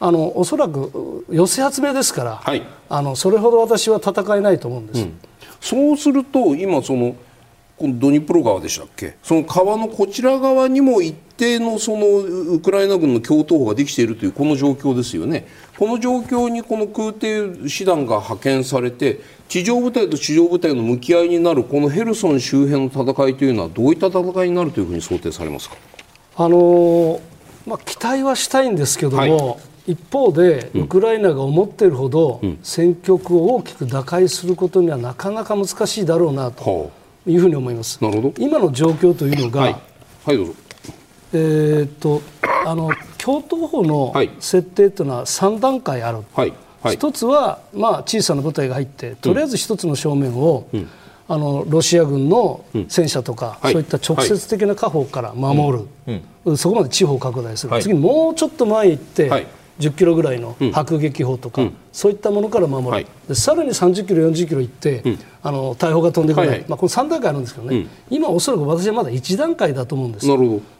あのおそらく寄せ集めですから、あのそれほど私は戦えないと思うんです。そうすると今そのこのドニプロ川でしたっけ？その川のこちら側にも一定のそのウクライナ軍の共闘法ができているというこの状況ですよね。この状況にこの空挺師団が派遣されて地上部隊と地上部隊の向き合いになるこのヘルソン周辺の戦いというのはどういった戦いになるというふうに想定されますかあのまあ、期待はしたいんですけども、はい、一方で、ウクライナが思っているほど、戦局を大きく打開することにはなかなか難しいだろうなと。いうふうに思います。なるほど。今の状況というのが、はい、はい、どうぞ。えー、っとあの共闘法の設定というのは3段階ある、はい。はい、一つは、まあ、小さな部隊が入ってとりあえず一つの正面を、うん、あのロシア軍の戦車とか、うん、そういった直接的な火砲から守る、うん、そこまで地方拡大する、次にもうちょっと前行って、10キロぐらいの迫撃砲とか、うん、そういったものから守る、はい、でさらに30キロ、40キロ行って、うん、あの大砲が飛んでこない、はいはい、まあ、この3段階あるんですけどね、うん、今、おそらく私はまだ1段階だと思うんです。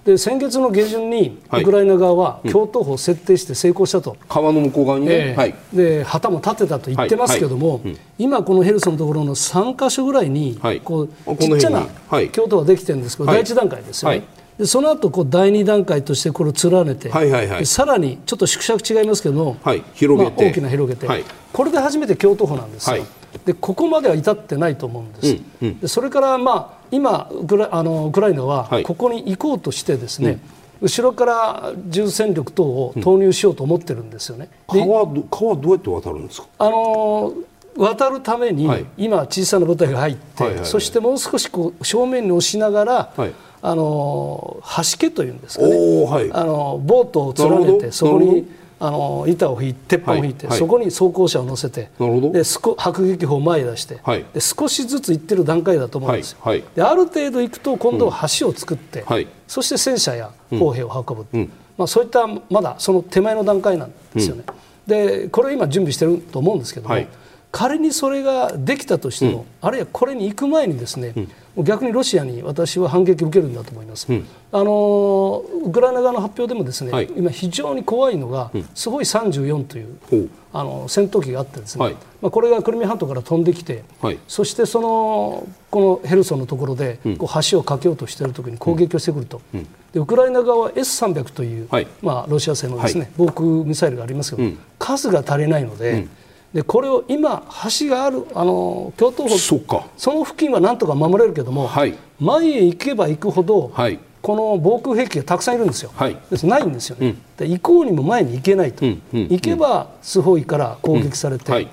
で先月の下旬にウクライナ側は共闘砲を設定して成功したと、川の向こう側にね、えーはい、で旗も立てたと言ってますけども、今、このヘルソンのところの3か所ぐらいに、こうちっちゃな共闘ができてるんですけど、第1段階ですよね。でその後こう第2段階としてこれを連ねて、はいはいはい、さらにちょっと縮尺違いますけども、はい、広げて、まあ、大きな広げて、はい、これで初めて京都府なんですよ、はい、でここまでは至ってないと思うんです、うんうん、でそれからまあ今ウクラあのウクライナはここに行こうとしてですね、後ろから重戦力等を投入しようと思ってるんですよね、うん、川川どうやって渡るんですか？あの渡るために、今小さな部隊が入って、はいはいはい、そしてもう少しこう正面に押しながら、はいあの橋家というんですかね、はい、あのボートを連ねてそこにあの板を引いて鉄板を引いて、はい、そこに装甲車を乗せてで迫撃砲を前に出して、はい、で少しずつ行ってる段階だと思うんですよ、である程度行くと今度は橋を作って、うん、そして戦車や砲兵を運ぶ、う。ん、まあ、そういったまだその手前の段階なんですよね、うん、でこれを今準備してると思うんですけども、仮にそれができたとしても、あるいはこれに行く前にですね、逆にロシアに私は反撃を受けるんだと思います、うん、あのウクライナ側の発表でもですね、はい、今非常に怖いのが、うん、すごい34という、あの戦闘機があってですね、はい、まあ、これがクリミア半島から飛んできて、はい、そしてそのこのヘルソンのところで、こう橋を架けようとしているときに攻撃をしてくると、でウクライナ側は S300 という、まあ、ロシア製のですね、防空ミサイルがありますけど、数が足りないので、でこれを今、橋があるあの京都府そその付近はなんとか守れるけども、はい、前へ行けば行くほど、はい、この防空兵器がたくさんいるんですよ、はい、です。ないんですよね、うん、で行こうにも前に行けないと、うんうん、行けばスホイから攻撃されて、はい、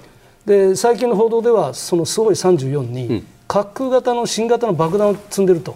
で最近の報道ではそのスホイ34に滑空型の新型の爆弾を積んでると、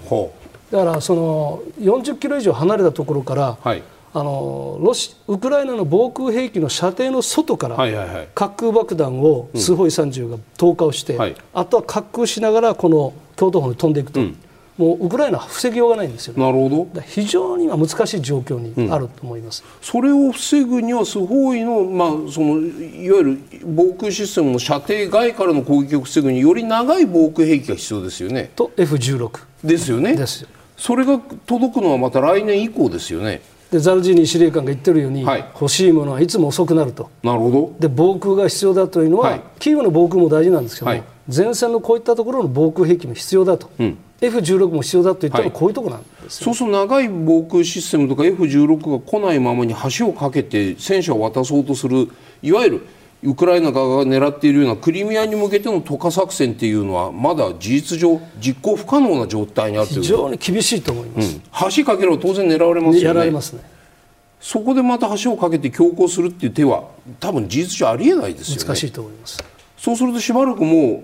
だからその40キロ以上離れたところから、はいあのロシウクライナの防空兵器の射程の外から、滑空爆弾をスホイ30が投下をして、うんはい、あとは滑空しながらこの京都府に飛んでいくと、うん、もうウクライナは防ぎようがないんですよ、ね、なるほど。非常に今難しい状況にあると思います、うん、それを防ぐにはスホイの,、まあ、そのいわゆる防空システムの射程外からの攻撃を防ぐにより長い防空兵器が必要ですよね。と F16 ですよね。ですそれが届くのはまた来年以降ですよね。でザルジーニ司令官が言ってるように、はい、欲しいものはいつも遅くなると。なるほど。で防空が必要だというのは、はい、キーウの防空も大事なんですけども、はい、前線のこういったところの防空兵器も必要だと、うん、F16 も必要だと言ったらこういうところなんです、そうすると長い防空システムとか F16 が来ないままに橋を架けて戦車を渡そうとするいわゆるウクライナ側が狙っているようなクリミアに向けての渡河作戦っていうのはまだ事実上実行不可能な状態にある非常に厳しいと思います、うん、橋かければ当然狙われますよね。れますね。そこでまた橋を架けて強行するっていう手は多分事実上ありえないですよね。難しいと思います。そうするとしばらくも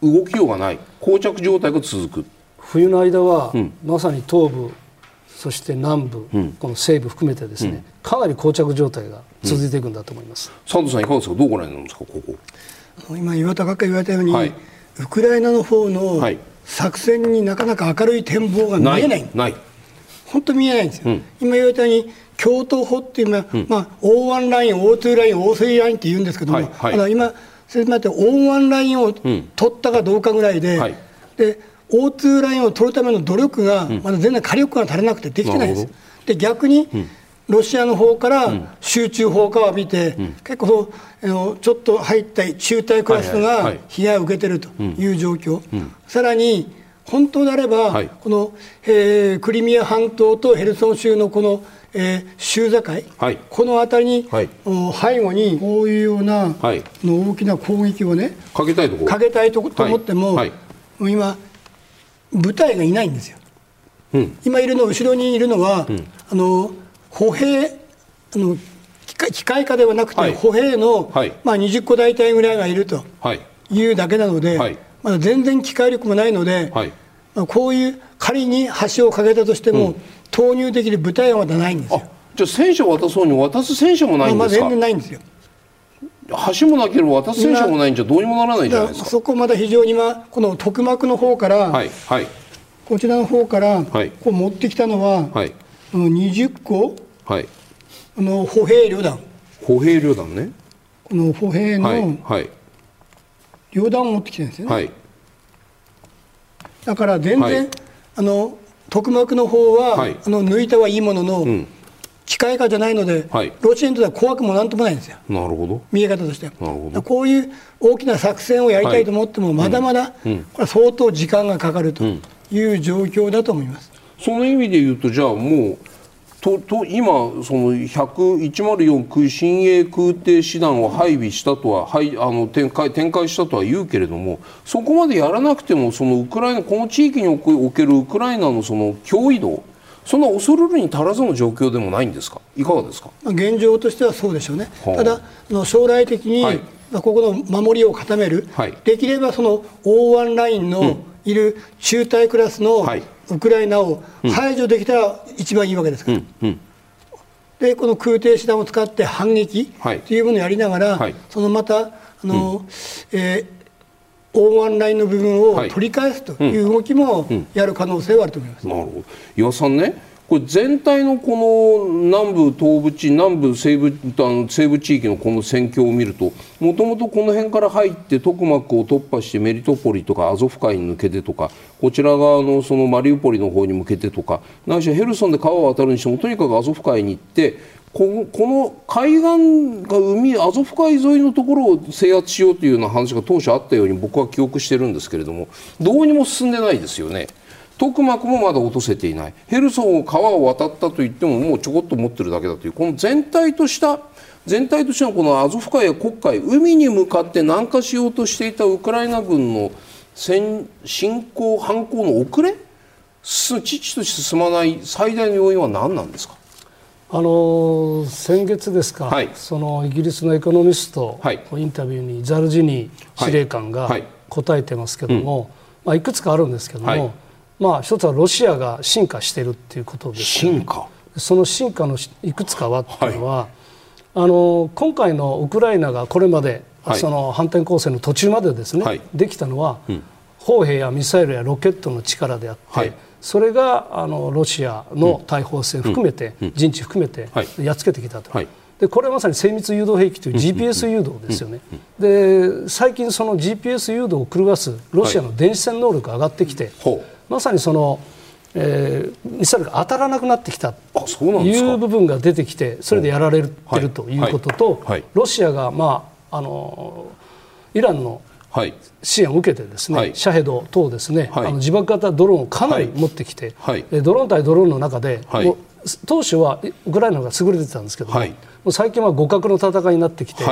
う動きようがない。膠着状態が続く。冬の間は、うん、まさに東部そして南部、うん、この西部含めてですね、うん、かなり膠着状態が続いていくんだと思います。佐藤さんいかがですか？どうご覧になるんですかここ。今岩田が言われたように、はい、ウクライナの方の作戦になかなか明るい展望が見えない。ない。本当見えないんですよ。うん、今言われたように共闘法っていうのは、うん、まあ O1 ライン、O2 ライン、O3 ラインって言うんですけども、はい。はい、今説明って O1 ラインを取ったかどうかぐらいで、はい、で O2 ラインを取るための努力がまだ全然火力が足りなくてできてないんです。で逆に、ロシアの方から集中砲火を浴びて、うん、結構ちょっと入った中隊クラスが被害を受けているという状況、さらに本当であれば、はい、この、えー、クリミア半島とヘルソン州のこの、えー、州境、はい、この辺りに、はい、背後にこういうような、の大きな攻撃をねかけたいとかけたいとと思っても、今部隊がいないんですよ、うん、今いるの後ろにいるのは、うん、あの歩兵あの機械化ではなくて、はい、歩兵の、はい、まあ、20個大隊ぐらいがいるとい。うだけなので、はい、まだ全然機械力もないので、まあ、こういう仮に橋を架けたとしても、うん、投入できる部隊はまだないんですよ。じゃあ戦車を渡そうに渡す戦車もないんですか、まあ、全然ないんですよ。橋もなければ渡す戦車もないんじゃどうにもならないじゃないですか？そこまだ非常に今この特幕の方から、はいはい、こちらの方から、はい、こう持ってきたのは、はい、20個はい、あの歩兵旅団。歩兵旅団ね。この歩兵の旅団を持ってきてるんですよね、はい、だから全然、はい、あの特幕の方は、はい、あの抜いたはいいものの、うん、機械化じゃないので、はい、ロシアにとっては怖くもなんともないんですよ。なるほど。見え方として。なるほど。こういう大きな作戦をやりたいと思っても、まだまだ、うん、これ相当時間がかかるという状況だと思います、その意味で言うとじゃあもうとと今その104空親衛空挺師団を配備したとは、はい、あの展開展開したとは言うけれどもそこまでやらなくてもそのウクライナこの地域におけるウクライナのその脅威度そんな恐るるに足らずの状況でもないんですか？いかがですか？現状としてはそうでしょうね、はあ、ただ将来的に、はい、ここの守りを固める、はい、できればその O1 ラインのいる中隊クラスの、はい。ウクライナを排除できたら一番いいわけですから。うん。うん、でこの空挺手段を使って反撃というものをやりながら、はい、そのまたあの、うん、えー、大湾ラインの部分を取り返すという動きもやる可能性はあると思います。なるほど。岩さんねこれ全体のこの南部東部地南部西部あの西部地域のこの戦況を見るともともとこの辺から入ってトクマクを突破してメリトポリとかアゾフ海に抜けてとかこちら側のそのマリウポリの方に向けてとかないしヘルソンで川を渡るにしてもとにかくアゾフ海に行ってこのこの海岸が海アゾフ海沿いのところを制圧しようというような話が当初あったように僕は記憶してるんですけれどもどうにも進んでないですよね。トクマクもまだ落とせていない。ヘルソンを川を渡ったといってももうちょこっと持ってるだけだというこの全体とした全体としてのこのアゾフ海や黒海海に向かって南下しようとしていたウクライナ軍の戦侵攻反攻の遅れ？遅々として進まない最大の要因は何なんですか？あの先月ですか、はい、そのイギリスのエコノミストのインタビューにザルジニー司令官が答えてますけども、はいまあ、いくつかあるんですけども、まあ、一つはロシアが進化しているっていうことです、進化？その進化のいくつかはっていうのは、はい、あの今回のウクライナがこれまで、はい、その反転攻勢の途中までですね、はい、できたのは、うん、砲兵やミサイルやロケットの力であって、それがあのロシアの大砲戦含めて、うん、陣地含めてやっつけてきたと。でこれはまさに精密誘導兵器という GPS 誘導ですよね、で最近、その GPS 誘導を狂わすロシアの電子戦能力が上がってきて、まさにそのえー、ミサイルが当たらなくなってきたという部分が出てきてそれでやられてるということと、ロシアが、まあ、あのイランの支援を受けてですね、はい、シャヘド等ですね、はい、あの自爆型ドローンをかなり持ってきて、はい、ドローン対ドローンの中で、当初はウクライナが優れてたんですけども、もう最近は互角の戦いになってきて、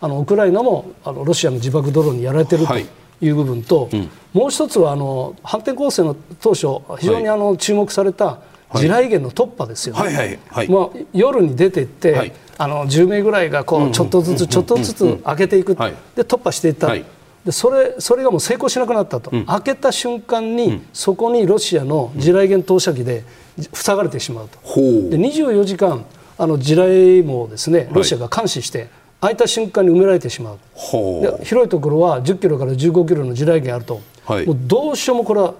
あのウクライナもあのロシアの自爆ドローンにやられてると。い。う部分と、うん、もう一つはあの反転攻勢の当初非常にあの注目された地雷原の突破ですよね、まあ、夜に出ていって、はい、あの10名ぐらいがこうちょっとずつちょっとずつ開けていく、で突破していった、はい、でそれそれがもう成功しなくなったと、うん、開けた瞬間に、そこにロシアの地雷原投射機で塞がれてしまうと、で24時間あの地雷もですねロシアが監視して、開いた瞬間に埋められてしまうで広いところは10キロから15キロの地雷原あると、はい、もうどうしようもこれは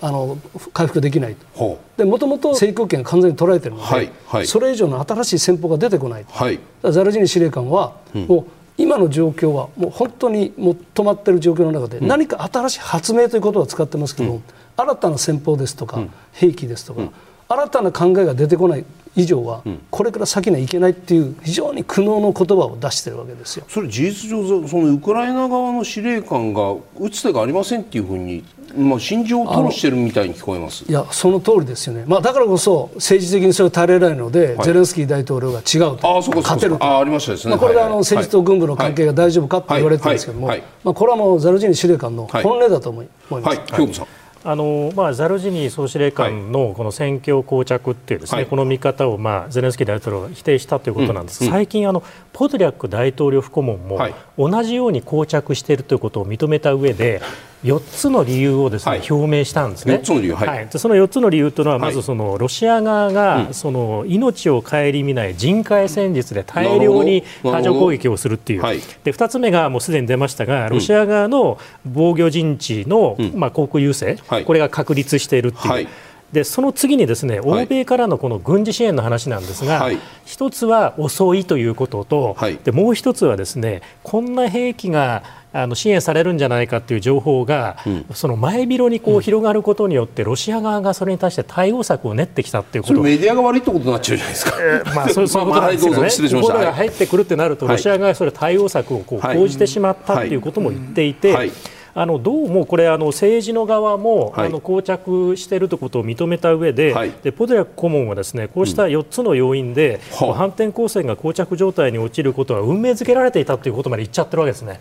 あの回復できないと。もともと制空権が完全に取られているので、はい。はい、それ以上の新しい戦法が出てこない、はい、ザルジニ司令官は、うん、もう今の状況はもう本当にもう止まっている状況の中で、何か新しい発明ということを使ってますけど、うん、新たな戦法ですとか、兵器ですとか、新たな考えが出てこない以上は、これから先にはいけないっていう非常に苦悩の言葉を出してるわけですよ。それ事実上そのウクライナ側の司令官が打つ手がありませんっていうふうにまあ、心情を吐露してるみたいに聞こえます。いや、その通りですよね、まあ、だからこそ政治的にそれを耐えられないので、はい、ゼレンスキー大統領が違うと、あそこ勝てると。あありましたですね、まあ、これがあの政治と軍部の関係が大丈夫かって言われてるんですけども、まあ、これはもうザルジニ司令官の本音だと思います。はい、はいあのまあ、ザルジニー総司令官のこの戦況膠着っていうですね、はい、この見方を、まあ、ゼレンスキー大統領が否定したということなんです。が、うん、最近あの、ポドリャック大統領府顧問も同じように膠着しているということを認めた上で、4つの理由をですね、はい、表明したんですね。4つの理由、はい、はい、その4つの理由というのは、まずそのロシア側が、その命を顧みない人海戦術で大量に波状攻撃をするっていう、で2つ目がもうすでに出ましたが、ロシア側の防御陣地の、まあ、航空優勢、これが確立しているっていう。でその次にですね欧米からのこの軍事支援の話なんですが、はい、一つは遅いということと、はい、でもう一つはですねこんな兵器があの支援されるんじゃないかという情報が、うん、その前広にこう広がることによって、ロシア側がそれに対して対応策を練ってきたということ。メディアが悪いってことになっちゃうじゃないですか、えー、まあ、そうそういうことなんですけどね、ここが入ってくるってなると、ロシア側がそれ対応策をこう講じてしまったということも言っていて。はいあのどうもこれあの政治の側も、はい、あの膠着しているということを認めた上で、はい、でポドリャク顧問はですねこうした4つの要因で、うん、反転攻勢が膠着状態に陥ることは運命づけられていたということまで言っちゃってるわけですね。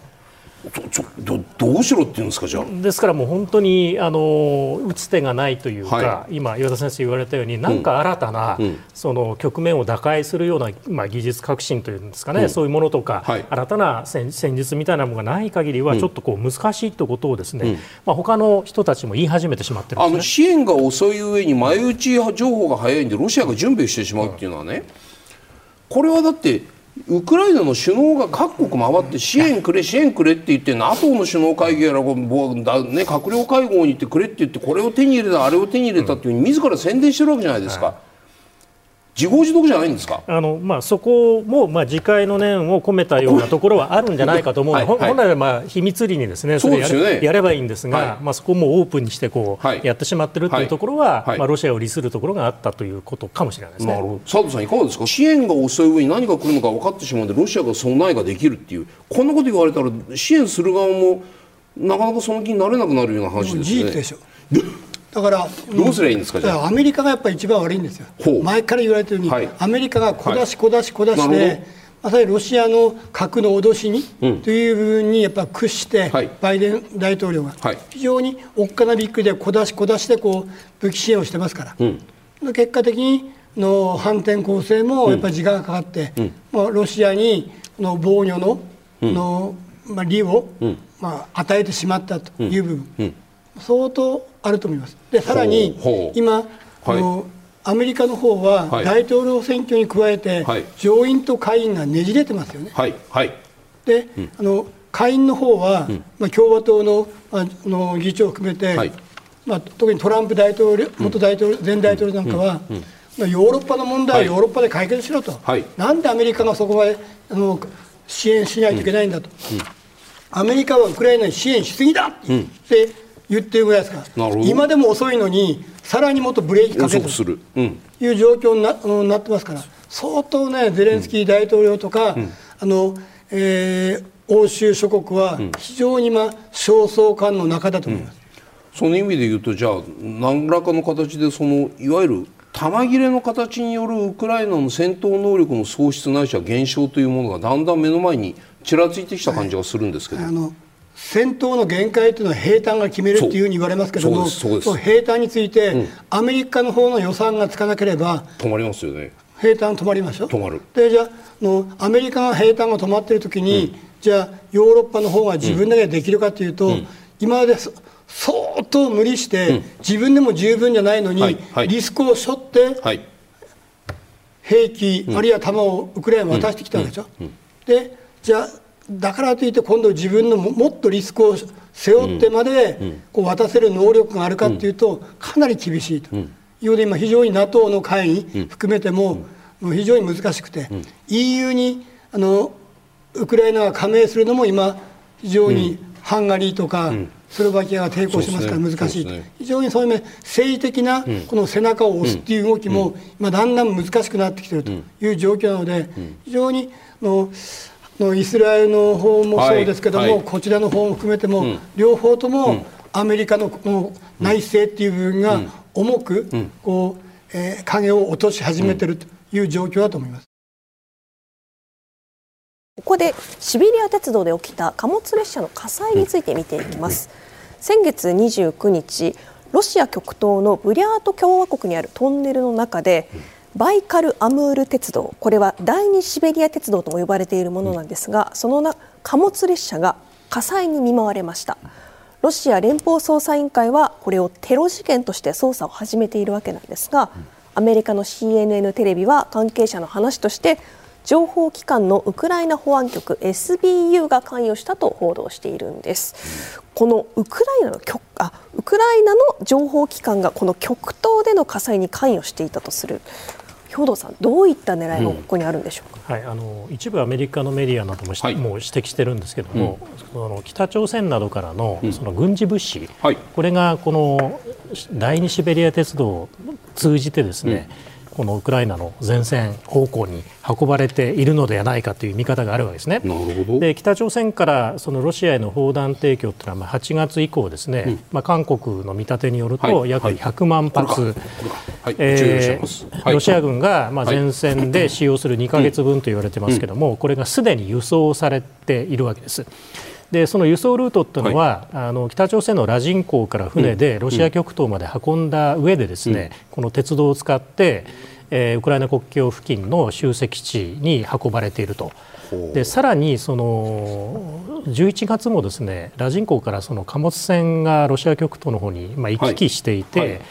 ちょどどうしろっていうんですかじゃあ。ですからもう本当にあの打つ手がないというか、はい、今岩田先生言われたように何か新たな、うん、その局面を打開するような、まあ、技術革新というんですかね、うん、そういうものとか、はい、新たな戦戦術みたいなものがない限りはちょっとこう難しいということをですね、うん、まあ他の人たちも言い始めてしまってる、ね、あの支援が遅い上に前打ち情報が早いんでロシアが準備してしまうっていうのはね、これはだってウクライナの首脳が各国回って支援くれ、支援くれって言って NATO の首脳会議やら、ね、閣僚会合に行ってくれって言ってこれを手に入れたあれを手に入れたっていうふうに自ら宣伝してるわけじゃないですか。自業自得じゃないんですか？あの、まあ、そこも、まあ、自戒の念を込めたようなところはあるんじゃないかと思う。はい、本来は、まあ、秘密裏にですねそれやれね、やればいいんですが、はい、まあ、そこもオープンにしてこう、はい、やってしまってるというところは、まあ、ロシアを利するところがあったということかもしれないですね。なるほど佐藤さん、いかがですか？支援が遅い上に何が来るのか分かってしまうのでロシアが備えができるっていうこんなこと言われたら支援する側もなかなかその気になれなくなるような話ですね。事実でしょだからどうすればいいんですかじゃアメリカがやっぱり一番悪いんですよ。前から言われてるように、はい、アメリカが小出し小出し小出しで、まさにロシアの核の脅しに、うん、という部分にやっぱ屈して、はい、バイデン大統領が、はい、非常におっかなびっくりで小出し小出しでこう武器支援をしてますから、うん、結果的にの反転攻勢もやっぱり時間がかかって、うん、まあ、ロシアにの防御の,、のまあ、利を、まあ、与えてしまったという部分、相当あると思います。でさらに今、はい、アメリカの方は大統領選挙に加えて、上院と下院がねじれてますよね。で、うん、あの下院の方は、うん、まあ、共和党のあの議長を含めて、はい、まあ、特にトランプ大統領、元大統領、前大統領なんかは、まあ、ヨーロッパの問題はヨーロッパで解決しろと、はい、なんでアメリカがそこまであの支援しないといけないんだと、アメリカはウクライナに支援しすぎだって言って、言ってるぐらいですか。ら今でも遅いのにさらにもっとブレーキかける。という状況にな,、うん、なってますから。相当ねゼレンスキー大統領とか、うん、あのえー、欧州諸国は非常に今焦燥感の中だと思います、うん、その意味で言うとじゃあ何らかの形でそのいわゆる弾切れの形によるウクライナの戦闘能力の喪失ないしは減少というものがだんだん目の前にちらついてきた感じがするんですけど、はい、あの戦闘の限界というのは兵隊が決めるっていうふうに言われますけどもその兵隊について、うん、アメリカの方の予算がつかなければ止まります。よね兵隊が止まりますよ止まる。でじゃあのアメリカが兵隊が止まっている時に、うん、じゃあヨーロッパの方が自分だけでできるかというと、うん、今まで相当無理して、自分でも十分じゃないのに、はいはい、リスクを背負って、はい。兵器、あるいは弾をウクライナに渡してきたわけでしょ、でじゃあだからといって今度自分のもっとリスクを背負ってまでこう渡せる能力があるかというとかなり厳しいと。いうので今非常に NATO の会議含めても非常に難しくて EU にあのウクライナが加盟するのも今非常にハンガリーとかスロバキアが抵抗しますから難しい、ね、非常にそういう政治的なこの背中を押すっていう動きも今だんだん難しくなってきているという状況なので非常にののイスラエルの方もそうですけども、はい。はい、こちらの方も含めても、両方ともアメリカのこの内政っていう部分が重くこう、えー、影を落とし始めているという状況だと思います。ここでシベリア鉄道で起きた貨物列車の火災について見ていきます。先月29日、ロシア極東のブリャート共和国にあるトンネルの中で、バイカル・アムール鉄道、これは第二シベリア鉄道とも呼ばれているものなんですが、そのな貨物列車が火災に見舞われました。ロシア連邦捜査委員会はこれをテロ事件として捜査を始めているわけなんですが、アメリカの CNN テレビは関係者の話として情報機関のウクライナ保安局 SBU が関与したと報道しているんです。このウクライナのあウクライナの情報機関がこの極東での火災に関与していたとする兵藤さん、どういった狙いがここにあるんでしょうか、うん、はい、あの一部アメリカのメディアなども,、はい、もう指摘してるんですけれども、うん、その北朝鮮などからのその軍事物資、はい、これがこの第二シベリア鉄道を通じてですね、うんこのウクライナの前線方向に運ばれているのではないかという見方があるわけですね。で北朝鮮からそのロシアへの砲弾提供というのはまあ8月以降ですね、うん、まあ、韓国の見立てによると約100万発、えロシア軍がまあ前線で使用する2か月分と言われてますけれども、これがすでに輸送されているわけです。でその輸送ルートというのは、はい、あの北朝鮮のラジン港から船でロシア極東まで運んだ上でですね、うん、この鉄道を使って、えー、ウクライナ国境付近の集積地に運ばれていると。でさらにその11月もですねラジン港からその貨物船がロシア極東の方にまあ行き来していて、はい。はい、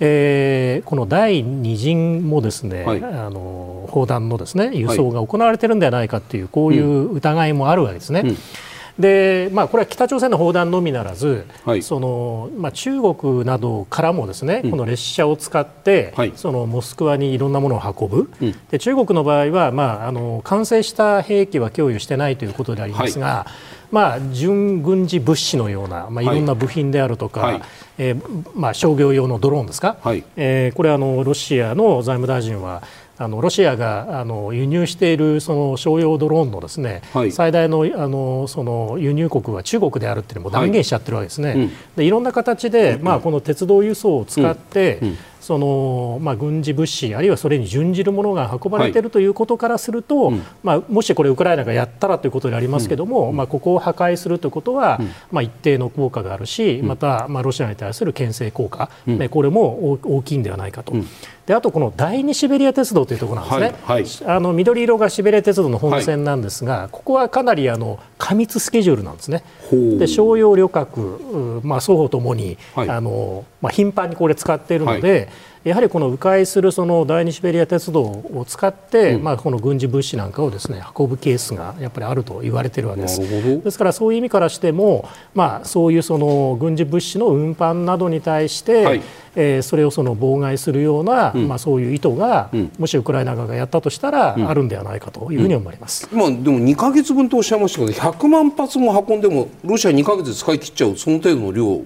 えー、この第2陣もですね、はい、あの砲弾のですね輸送が行われているんではないかというこういう疑いもあるわけですね。うんでまあ、これは北朝鮮の砲弾のみならず、はい、そのまあ、中国などからもですね、うん、この列車を使って、はい、そのモスクワにいろんなものを運ぶ、うん、で中国の場合は、まあ、あの完成した兵器は供与してないということでありますが、はい、まあ、準軍事物資のような、まあ、いろんな部品であるとか、はい、えー、まあ、商業用のドローンですか、はい、えー、これあのロシアの財務大臣はあのロシアがあの輸入しているその商用ドローンのですね、はい、最大のあのその輸入国は中国であるっていうのも断言しちゃってるわけですね。はいうん、でいろんな形で、まあ、この鉄道輸送を使って、うん。うん。そのまあ、軍事物資あるいはそれに準じるものが運ばれているということからすると、はい、まあ、もしこれウクライナがやったらということでありますけれども、うん、まあ、ここを破壊するということは、うん、まあ、一定の効果があるし、また、まあ、ロシアに対する牽制効果、うん、これも大きいんではないかと。であとこの第二シベリア鉄道というところなんですね、はいはい、あの緑色がシベリア鉄道の本線なんですが、ここはかなりあの過密スケジュールなんですね。で商用旅客、まあ、双方ともに、あのまあ、頻繁にこれ使っているので、やはりこの迂回するその第二シベリア鉄道を使って、うん、まあ、この軍事物資なんかをですね運ぶケースがやっぱりあると言われているわけです。ですからそういう意味からしても、まあ、そういうその軍事物資の運搬などに対して、はい、えー、それをその妨害するような、うん、まあ、そういう意図が、うん、もしウクライナ側がやったとしたら、あるんではないかというふうに思います、まあ、でも2か月分とおっしゃいましたけど100万発も運んでもロシア2か月使い切っちゃうその程度の量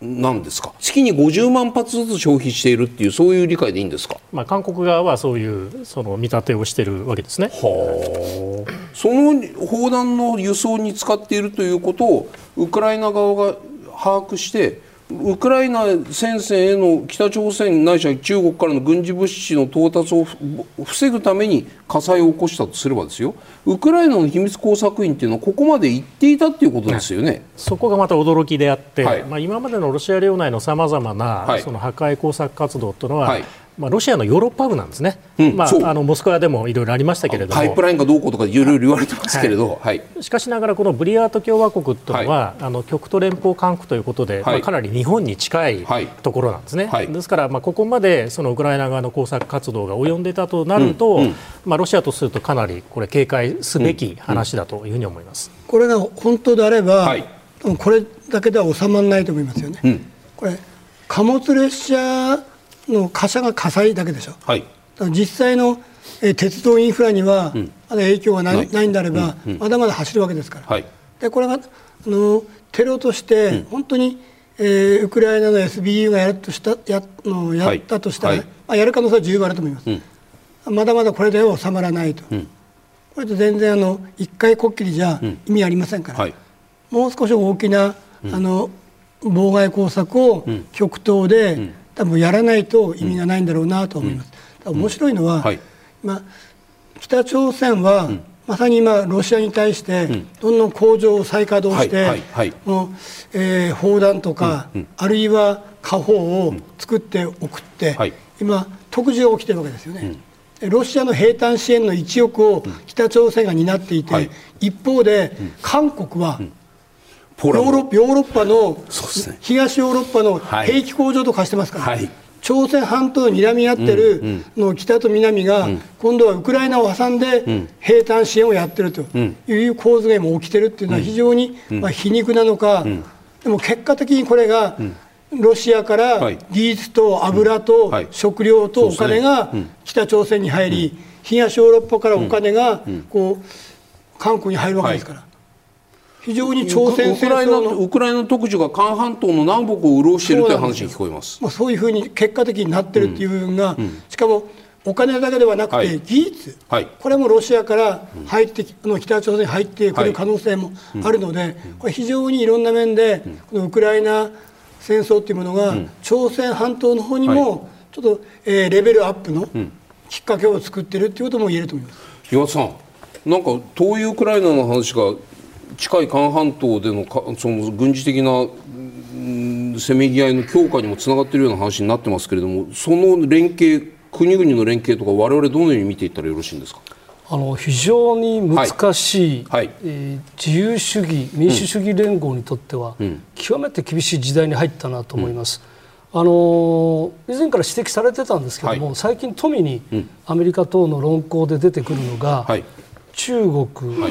なんですか？月に50万発ずつ消費しているっていうそういう理解でいいんですか、まあ、韓国側はそういうその見立てをしているわけですね。はその砲弾の輸送に使っているということをウクライナ側が把握してウクライナ戦線への北朝鮮ないしは中国からの軍事物資の到達を防ぐために火災を起こしたとすればですよ。ウクライナの秘密工作員っていうのはここまで行っていたっていうことですよね、そこがまた驚きであって、はい、まあ、今までのロシア領内のさまざまな、その破壊工作活動というのは、はいまあ、ロシアのヨーロッパ部なんですね、うん、まあ、あのモスクワでもいろいろありましたけれども、パイプラインがどうこうとかいろいろ言われてますけれど、はい、しかしながら、このブリヤート共和国というのは、あの極東連邦管区ということで、まあ、かなり日本に近いところなんですね、ですから、まあ、ここまでそのウクライナ側の工作活動が及んでたとなると、うんうん、まあ、ロシアとするとかなりこれ、警戒すべき話だというふうに思います、これが本当であれば、これだけでは収まらないと思いますよね。これ貨物列車の貨車が火災だけでしょ、はい、実際の、えー、鉄道インフラには、まだ影響がない,、ない。んであれば、うん。うん、まだまだ走るわけですから、はい、でこれがあのテロとして、本当に、えー、ウクライナの SBU がやるとしたやのやったとしたら、はい、まあ、やる可能性は十分あると思います、うん、まだまだこれでは収まらないと、これと全然あの一回こっきりじゃ意味ありませんから、もう少し大きな、あの妨害工作を極東で、多分やらないと意味がないんだろうなと思います。うん、面白いのは、はい、まあ、北朝鮮は、うん、まさに今、ロシアに対して、どんどん工場を再稼働して、もうえー、砲弾とか、うんうん、あるいは火砲を作って送って、今、特需が起きてるわけですよね。ロシアの兵隊支援の1億を北朝鮮が担っていて、一方で、韓国はヨーロヨーロッパの、東ヨーロッパの兵器工場と化してますから、はい、朝鮮半島に睨み合ってるの北と南が、今度はウクライナを挟んで兵隊支援をやってるという構図が今起きてるっていうのは非常にまあ皮肉なのか、でも結果的にこれがロシアから技術と油と食料とお金が北朝鮮に入り、東ヨーロッパからお金がこう韓国に入るわけですから。非常に朝鮮戦争のウクライナ特需が韓半島の南北を潤しているという話に聞こえます。まあ、そういうふうに結果的になってるっていう部分が、うんうん、しかもお金だけではなくて技術、はい、これもロシアから入ってき、の北朝鮮に入ってくる可能性もあるので、これ非常にいろんな面で、このウクライナ戦争というものが、朝鮮半島の方にもちょっと、えー、レベルアップのきっかけを作ってるっていうことも言えると思います。岩田さんなんか遠いウクライナの話が近い韓半島でのその軍事的なせめぎ合いの強化にもつながっているような話になってますけれどもその連携国々の連携とか我々どのように見ていったらよろしいんですか？あの非常に難しい、はい。はい、えー、自由主義民主主義連合にとっては、うん、極めて厳しい時代に入ったなと思います。うん、あの以前から指摘されてたんですけども、はい、最近富にアメリカ等の論考で出てくるのが、中国、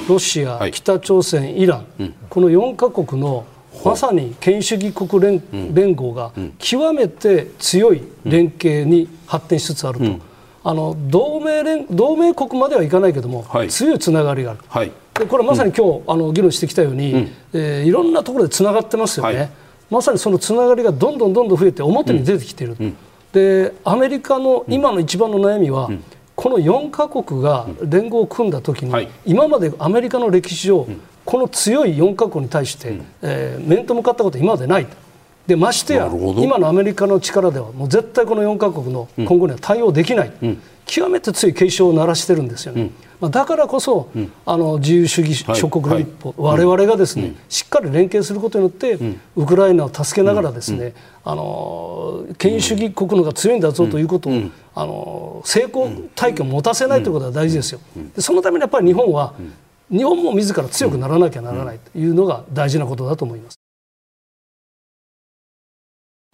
ロシア、はい、北朝鮮、イラン、うん、この4か国のまさに権威主義国連,、連合が極めて強い連携に発展しつつあると、うん、あの同盟連同盟国まではいかないけども、はい、強いつながりがある、はい、でこれまさに今日、あの議論してきたように、うん、えー、いろんなところでつながってますよね、はい、まさにそのつながりがどんどんどんどん増えて表に出てきている、でアメリカの今の一番の悩みは、この4か国が連合を組んだ時に、はい、今までアメリカの歴史上、この強い4か国に対して、うん、えー、面と向かったことは今までない。でましてや今のアメリカの力ではもう絶対この4か国の今後には対応できない、うん、極めて強い警鐘を鳴らしてるんですよね。うんまあ、だからこそ、うん、あの自由主義諸国の一歩、はい、我々がですね、うん、しっかり連携することによって、うん、ウクライナを助けながらですね、あの権威主義国のが強いんだぞということを、あの成功体験を持たせないということが大事ですよ。でそのためにやっぱり日本は、日本も自ら強くならなきゃならないというのが大事なことだと思います。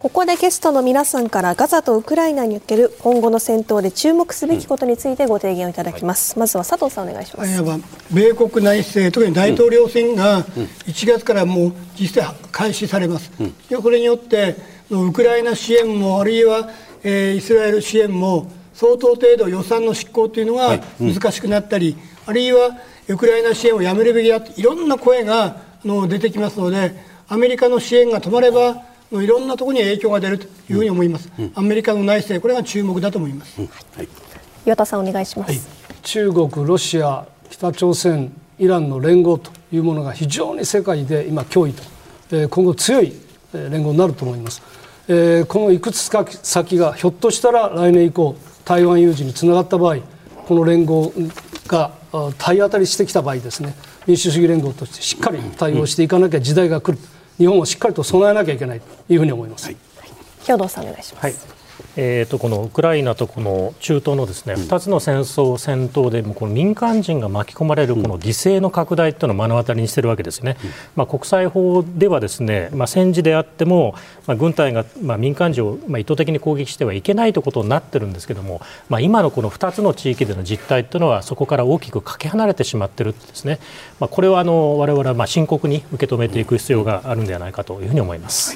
ここでゲストの皆さんからガザとウクライナにおける今後の戦闘で注目すべきことについてご提言をいただきます、うん、まずは佐藤さんお願いします、米国内政特に大統領選が1月からもう実際開始されます、うん、これによってウクライナ支援もあるいは、えー、イスラエル支援も相当程度予算の執行というのが難しくなったり、はいうん、あるいはウクライナ支援をやめるべきだといろんな声がの出てきますのでアメリカの支援が止まればいろんなところに影響が出るというふうに思います、うん、アメリカの内政、これが注目だと思います、うん。はい、岩田さん、お願いします、はい、中国、ロシア、北朝鮮、イランの連合というものが非常に世界で今、脅威と、えー、今後、強い連合になると思います。えー、このいくつか先がひょっとしたら来年以降台湾有事につながった場合この連合が体当たりしてきた場合ですね民主主義連合としてしっかり対応していかなきゃ時代が来る、日本はしっかりと備えなきゃいけないというふうに思います。はい、兵藤さんお願いします。はいえーと、このウクライナとこの中東のですね、2つの戦争、戦闘でもこの民間人が巻き込まれるこの犠牲の拡大というのを目の当たりにしているわけですね、まあ、国際法ではですね、まあ、戦時であっても、まあ、軍隊がまあ民間人をまあ意図的に攻撃してはいけないということになってるんですけれども、まあ、今のこの2つの地域での実態というのはそこから大きくかけ離れてしまっているですね、まあ、これはあの我々はまあ深刻に受け止めていく必要があるんではないかというふうに思います。